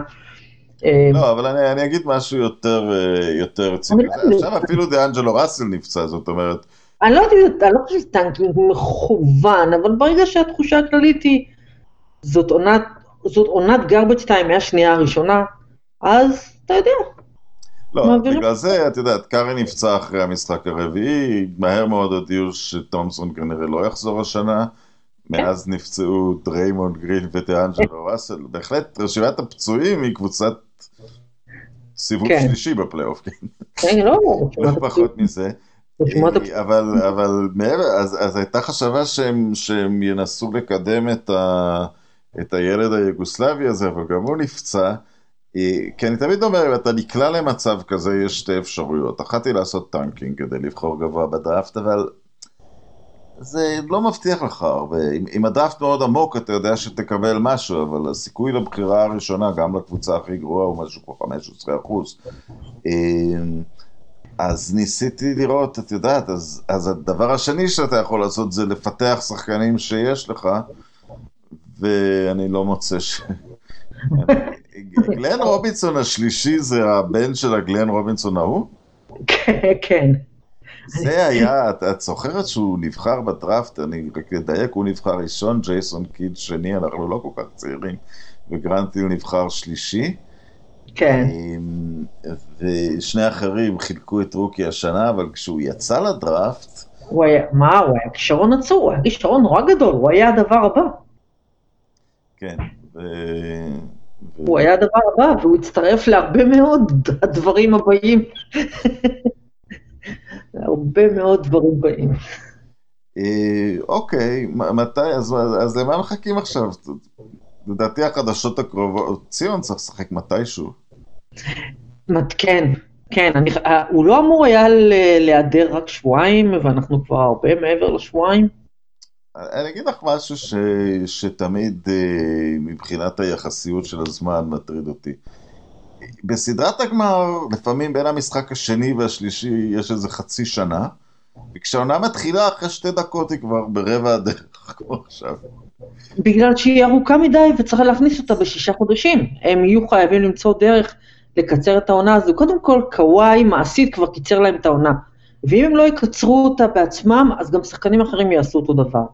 לא, אבל אני, אני אגיד משהו יותר, אה, יותר רציני. לא עכשיו אפילו דיאנג'לו ראסל נפצע, זאת אומרת... אני לא יודעת, אני לא חושבת טנקינג מכוון, אבל ברגע שהתחושה הכללית היא זאת עונת, זאת עונת garbage time מהשנייה הראשונה, אז אתה יודע. לא, מעבירים. בגלל זה, את יודעת, קארי נפצע אחרי המשחק הרביעי, מהר מאוד הודיעו שתומסון כנראה לא יחזור השנה. מאז כן. נפצעו דריימונד גרין ודיאנג'לו ראסל. בהחלט, רשימת הפצועים היא קבוצת סיבוב כן. שלישי בפלייאוף, כן. כן, לא, לא פחות מזה. אבל, אבל מעבר, אז, אז הייתה מחשבה שהם, שהם ינסו לקדם את ה... את הילד היוגוסלבי הזה, אבל גם הוא נפצע. אה, כי אני תמיד אומר, אם אתה נקלע למצב כזה, יש שתי אפשרויות. אחת היא לעשות טנקינג כדי לבחור גבוה בדראפט, אבל זה לא מבטיח לך הרבה. אם הדראפט מאוד עמוק, אתה יודע שתקבל משהו, אבל הסיכוי לבחירה הראשונה, גם לקבוצה הכי גרועה, הוא משהו כמו 15 אחוז. אה, אז ניסיתי לראות, את יודעת, אז, אז הדבר השני שאתה יכול לעשות זה לפתח שחקנים שיש לך, ואני לא מוצא ש... גלן רובינסון השלישי זה הבן של הגלן רובינסון ההוא? כן. זה היה, את זוכרת שהוא נבחר בדראפט, אני רק אדייק, הוא נבחר ראשון, ג'ייסון קיד שני, אנחנו לא כל כך צעירים, וגרנטיל נבחר שלישי. כן. ושני אחרים חילקו את רוקי השנה, אבל כשהוא יצא לדראפט... הוא היה, מה, הוא היה כישרון עצור, הוא היה כישרון נורא גדול, הוא היה הדבר הבא. כן. ו... הוא היה הדבר הבא, והוא הצטרף להרבה מאוד הדברים הבאים. הרבה מאוד דברים באים. אה, אוקיי, מתי, אז, אז למה מחכים עכשיו? לדעתי החדשות הקרובות, ציון צריך לשחק מתישהו. כן, כן, אני, אה, הוא לא אמור היה להיעדר רק שבועיים, ואנחנו כבר הרבה מעבר לשבועיים. אני אגיד לך משהו ש, שתמיד אה, מבחינת היחסיות של הזמן מטריד אותי. בסדרת הגמר, לפעמים בין המשחק השני והשלישי יש איזה חצי שנה, וכשהעונה מתחילה אחרי שתי דקות היא כבר ברבע הדרך, כמו עכשיו. בגלל שהיא ארוכה מדי וצריך להכניס אותה בשישה חודשים. הם יהיו חייבים למצוא דרך לקצר את העונה הזו. קודם כל, קוואי מעשית כבר קיצר להם את העונה. ואם הם לא יקצרו אותה בעצמם, אז גם שחקנים אחרים יעשו אותו דבר.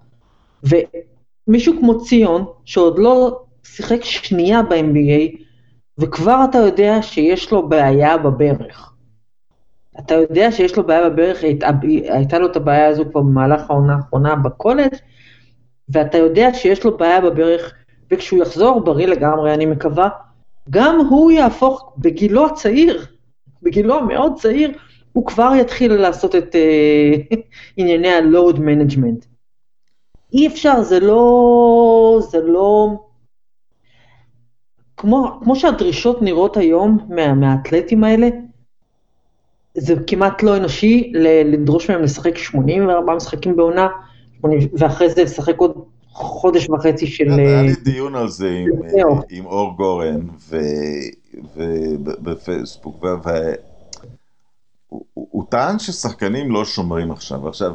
ומישהו כמו ציון, שעוד לא שיחק שנייה ב-NBA, וכבר אתה יודע שיש לו בעיה בברך. אתה יודע שיש לו בעיה בברך, הייתה לו את הבעיה הזו כבר במהלך העונה האחרונה בקולג', ואתה יודע שיש לו בעיה בברך, וכשהוא יחזור בריא לגמרי, אני מקווה, גם הוא יהפוך בגילו הצעיר, בגילו המאוד צעיר, הוא כבר יתחיל לעשות את uh, ענייני ה-load management. אי אפשר, זה לא, זה לא, כמו, כמו שהדרישות נראות היום מה, מהאתלטים האלה, זה כמעט לא אנושי לדרוש מהם לשחק 84 משחקים בעונה, ואחרי זה לשחק עוד חודש וחצי של... היה לי דיון על זה עם, עם אור גורן בפייסבוק, והוא טען ששחקנים לא שומרים עכשיו, עכשיו,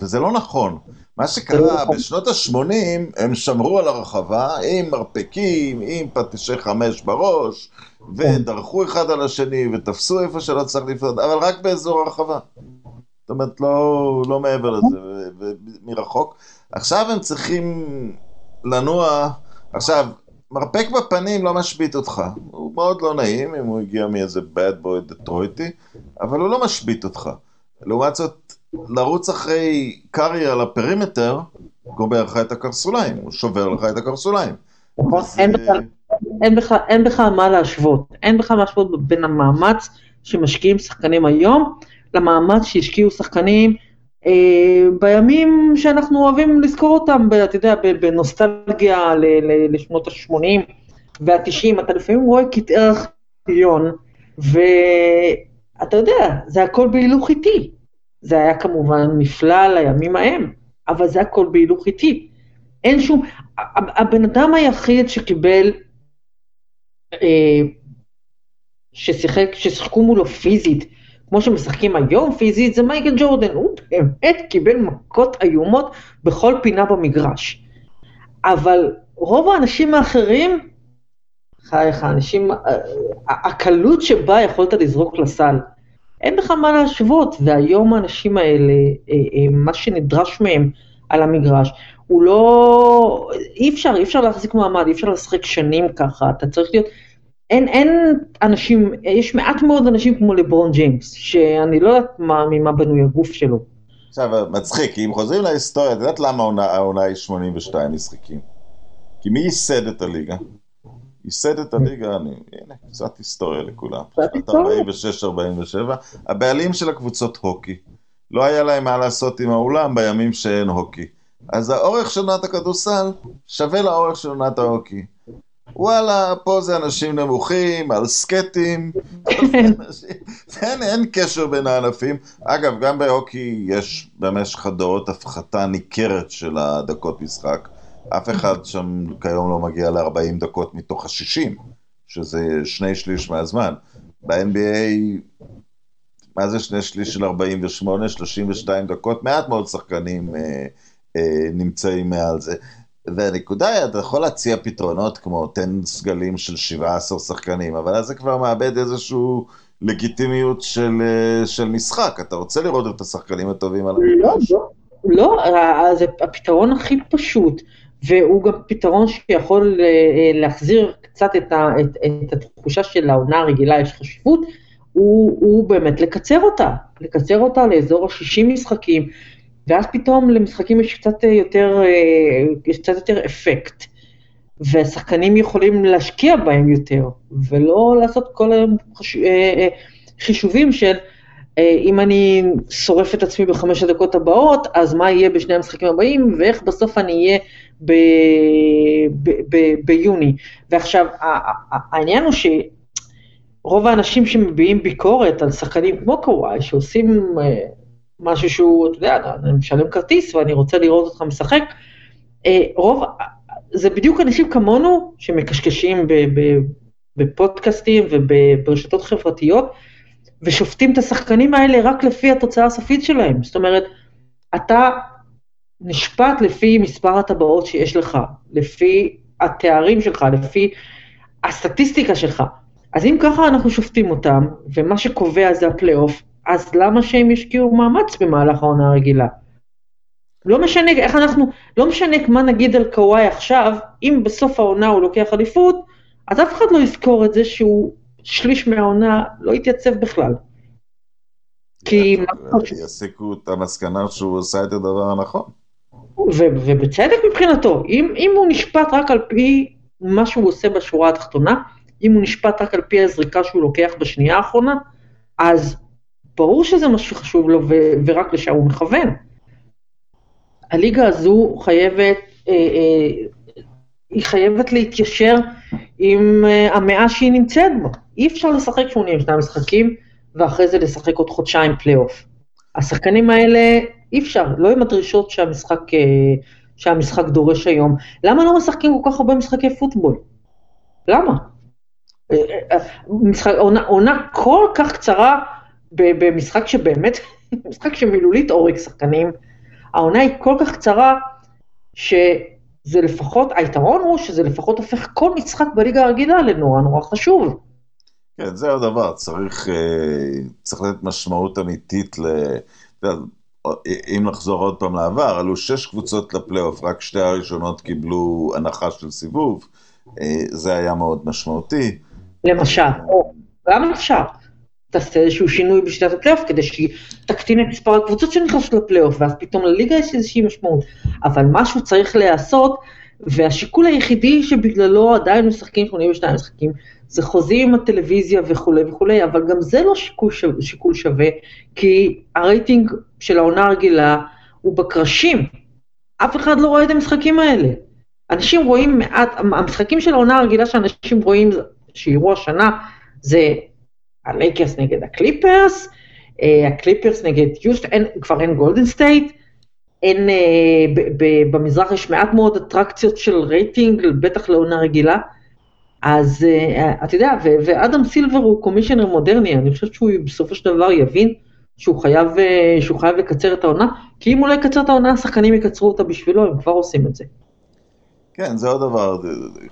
וזה לא נכון. מה שקרה נכון. בשנות ה-80, הם שמרו על הרחבה עם מרפקים, עם פטישי חמש בראש, ודרכו אחד על השני, ותפסו איפה שלא צריך לפנות, אבל רק באזור הרחבה. זאת אומרת, לא, לא מעבר לזה, מרחוק. עכשיו הם צריכים לנוע, עכשיו, מרפק בפנים לא משבית אותך, הוא מאוד לא נעים אם הוא הגיע מאיזה bad boy דטרויטי, אבל הוא לא משבית אותך. לעומת זאת, לרוץ אחרי קארי על ה perimeter, גומר לך את הקרסוליים, הוא שובר לך את הקרסוליים. נכון, אין בכלל מה להשוות, אין בכלל מה להשוות בין המאמץ שמשקיעים שחקנים היום, למאמץ שהשקיעו שחקנים אה, בימים שאנחנו אוהבים לזכור אותם, אתה יודע, בנוסטלגיה לשנות ה-80 וה-90, אתה לפעמים רואה קטעי ארכיון, ואתה יודע, זה הכל בהילוך איטי. זה היה כמובן נפלא לימים ההם, אבל זה הכל בהילוך איטי. אין שום... הבן אדם היחיד שקיבל, אה, ששיחק, ששיחקו מולו פיזית, כמו שמשחקים היום פיזית, זה מייקל ג'ורדן. הוא באמת קיבל מכות איומות בכל פינה במגרש. אבל רוב האנשים האחרים, חייך, האנשים, אה, הקלות שבה יכולת לזרוק לסל, אין לך מה להשוות, והיום האנשים האלה, אה, אה, מה שנדרש מהם על המגרש, הוא לא... אי אפשר, אי אפשר להחזיק מעמד, אי אפשר לשחק שנים ככה, אתה צריך להיות... אין, אין אנשים, יש מעט מאוד אנשים כמו לברון ג'יימס, שאני לא יודעת מה, ממה בנוי הגוף שלו. עכשיו, מצחיק, אם חוזרים להיסטוריה, את יודעת למה העונה היא 82 משחקים? כי מי ייסד את הליגה? ייסד את הליגה, אני, הנה, קצת היסטוריה לכולם. שנת 46-47, הבעלים של הקבוצות הוקי. לא היה להם מה לעשות עם האולם בימים שאין הוקי. אז האורך של עונת הכדורסל שווה לאורך של עונת ההוקי. וואלה, פה זה אנשים נמוכים, על סקטים, אין, אין קשר בין הענפים. אגב, גם בהוקי יש במשך הדורות הפחתה ניכרת של הדקות משחק. אף אחד שם כיום לא מגיע ל-40 דקות מתוך ה-60, שזה שני שליש מהזמן. ב-NBA, מה זה שני שליש של 48? 32 דקות, מעט מאוד שחקנים אה, אה, נמצאים מעל זה. והנקודה היא, אתה יכול להציע פתרונות כמו תן סגלים של 17 שחקנים, אבל אז זה כבר מאבד איזושהי לגיטימיות של, אה, של משחק. אתה רוצה לראות את השחקנים הטובים על המגרש. לא, לא, לא, זה הפתרון הכי פשוט. והוא גם פתרון שיכול אה, להחזיר קצת את, ה, את, את התחושה של העונה הרגילה, יש חשיבות, הוא, הוא באמת לקצר אותה, לקצר אותה לאזור ה-60 משחקים, ואז פתאום למשחקים יש קצת יותר, אה, יש קצת יותר אפקט, והשחקנים יכולים להשקיע בהם יותר, ולא לעשות כל היום חש... אה, חישובים של אם אני שורף את עצמי בחמש הדקות הבאות, אז מה יהיה בשני המשחקים הבאים, ואיך בסוף אני אהיה ב, ב, ב, ביוני. ועכשיו, העניין הוא שרוב האנשים שמביעים ביקורת על שחקנים כמו קוואי, שעושים אה, משהו שהוא, אתה יודע, אני משלם כרטיס ואני רוצה לראות אותך משחק, אה, רוב, זה בדיוק אנשים כמונו שמקשקשים בפודקאסטים וברשתות חברתיות, ושופטים את השחקנים האלה רק לפי התוצאה הסופית שלהם. זאת אומרת, אתה נשפט לפי מספר הטבעות שיש לך, לפי התארים שלך, לפי הסטטיסטיקה שלך. אז אם ככה אנחנו שופטים אותם, ומה שקובע זה הפלייאוף, אז למה שהם ישקיעו מאמץ במהלך העונה הרגילה? לא משנה איך אנחנו, לא משנה מה נגיד על קוואי עכשיו, אם בסוף העונה הוא לוקח אליפות, אז אף אחד לא יזכור את זה שהוא שליש מהעונה לא יתייצב בכלל. כי... יסיקו את המסקנה שהוא עושה את הדבר הנכון. ובצדק מבחינתו, אם, אם הוא נשפט רק על פי מה שהוא עושה בשורה התחתונה, אם הוא נשפט רק על פי הזריקה שהוא לוקח בשנייה האחרונה, אז ברור שזה מה שחשוב לו ורק לשם הוא מכוון. הליגה הזו חייבת, אה, אה, היא חייבת להתיישר עם אה, המאה שהיא נמצאת בה. אי אפשר לשחק 82 משחקים ואחרי זה לשחק עוד חודשיים פלייאוף. השחקנים האלה, אי אפשר, לא עם הדרישות שהמשחק, שהמשחק דורש היום. למה לא משחקים כל כך הרבה משחקי פוטבול? למה? משחק, עונה, עונה כל כך קצרה במשחק שבאמת, משחק שמילולית הורג שחקנים, העונה היא כל כך קצרה, שזה לפחות, היתרון הוא שזה לפחות הופך כל משחק בליגה הרגילה לנורא נורא חשוב. כן, זה הדבר, צריך, אה, צריך לתת משמעות אמיתית ל... אם נחזור עוד פעם לעבר, עלו שש קבוצות לפלייאוף, רק שתי הראשונות קיבלו הנחה של סיבוב, אה, זה היה מאוד משמעותי. למשל, או, גם אפשר. תעשה איזשהו שינוי בשיטת הפלייאוף כדי שהיא תקטין את מספר הקבוצות שנכנסות לפלייאוף, ואז פתאום לליגה יש איזושהי משמעות. אבל משהו צריך להיעשות, והשיקול היחידי שבגללו עדיין משחקים 82 משחקים, זה חוזים עם הטלוויזיה וכולי וכולי, אבל גם זה לא שיקול, שווה, שיקול שווה, כי הרייטינג של העונה הרגילה הוא בקרשים. אף אחד לא רואה את המשחקים האלה. אנשים רואים מעט, המשחקים של העונה הרגילה שאנשים רואים, שיראו השנה, זה הלייקרס נגד הקליפרס, אה, הקליפרס נגד יוסטון, כבר אין גולדן סטייט, אין, אה, במזרח יש מעט מאוד אטרקציות של רייטינג, בטח לעונה רגילה. אז אה, אתה יודע, ואדם סילבר הוא commissioner מודרני, אני חושבת שהוא בסופו של דבר יבין שהוא חייב, uh, שהוא חייב לקצר את העונה, כי אם הוא לא יקצר את העונה, השחקנים יקצרו אותה בשבילו, הם כבר עושים את זה. כן, זה עוד דבר,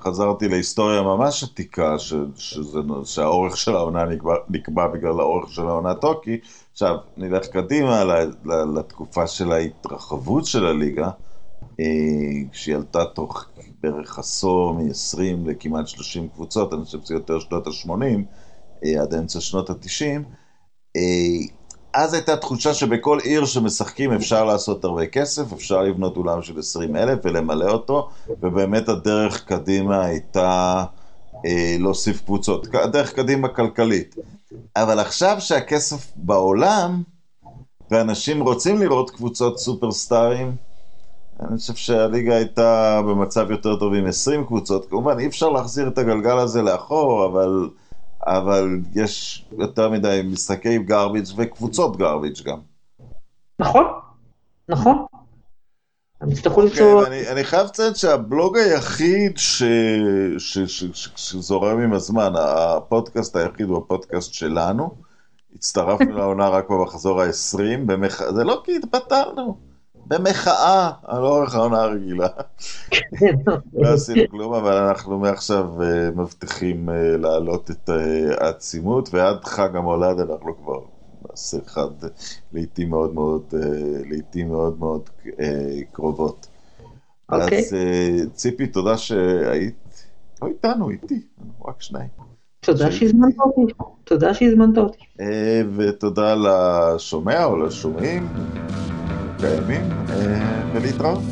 חזרתי להיסטוריה ממש עתיקה, ש, שזה, שהאורך של העונה נקבע, נקבע בגלל האורך של העונה טוקי. עכשיו, נלך קדימה לתקופה של ההתרחבות של הליגה, אה, כשהיא עלתה תוך בערך עשור מ-20 לכמעט 30 קבוצות, אני חושב שזה יותר שנות ה-80, אה, עד אמצע שנות ה-90. אז הייתה תחושה שבכל עיר שמשחקים אפשר לעשות הרבה כסף, אפשר לבנות אולם של 20 אלף ולמלא אותו, ובאמת הדרך קדימה הייתה אה, להוסיף קבוצות, הדרך קדימה כלכלית. אבל עכשיו שהכסף בעולם, ואנשים רוצים לראות קבוצות סופרסטארים, אני חושב שהליגה הייתה במצב יותר טוב עם 20 קבוצות. כמובן, אי אפשר להחזיר את הגלגל הזה לאחור, אבל... אבל יש יותר מדי משחקי גרביץ' וקבוצות גרביץ' גם. נכון, נכון. הם יצטרכו אוקיי, למצוא... אני, חייב לציין שהבלוג היחיד. שזורם עם הזמן, הפודקאסט היחיד הוא הפודקאסט שלנו. הצטרפנו לעונה רק במחזור ה-20, במח... זה לא כי התבטלנו. במחאה על אורך העונה הרגילה. לא עשינו כלום, אבל אנחנו מעכשיו אה, מבטיחים אה, להעלות את אה, העצימות, ועד חג המולד אנחנו כבר נעשה אחד לעיתים מאוד מאוד, לעיתים מאוד מאוד קרובות. אוקיי. אז ציפי, תודה שהיית, לא איתנו, איתי, רק שניים. תודה שהזמנת אותי, תודה שהזמנת אותי. ותודה לשומע או לשומעים. קיימים, ולהתראות.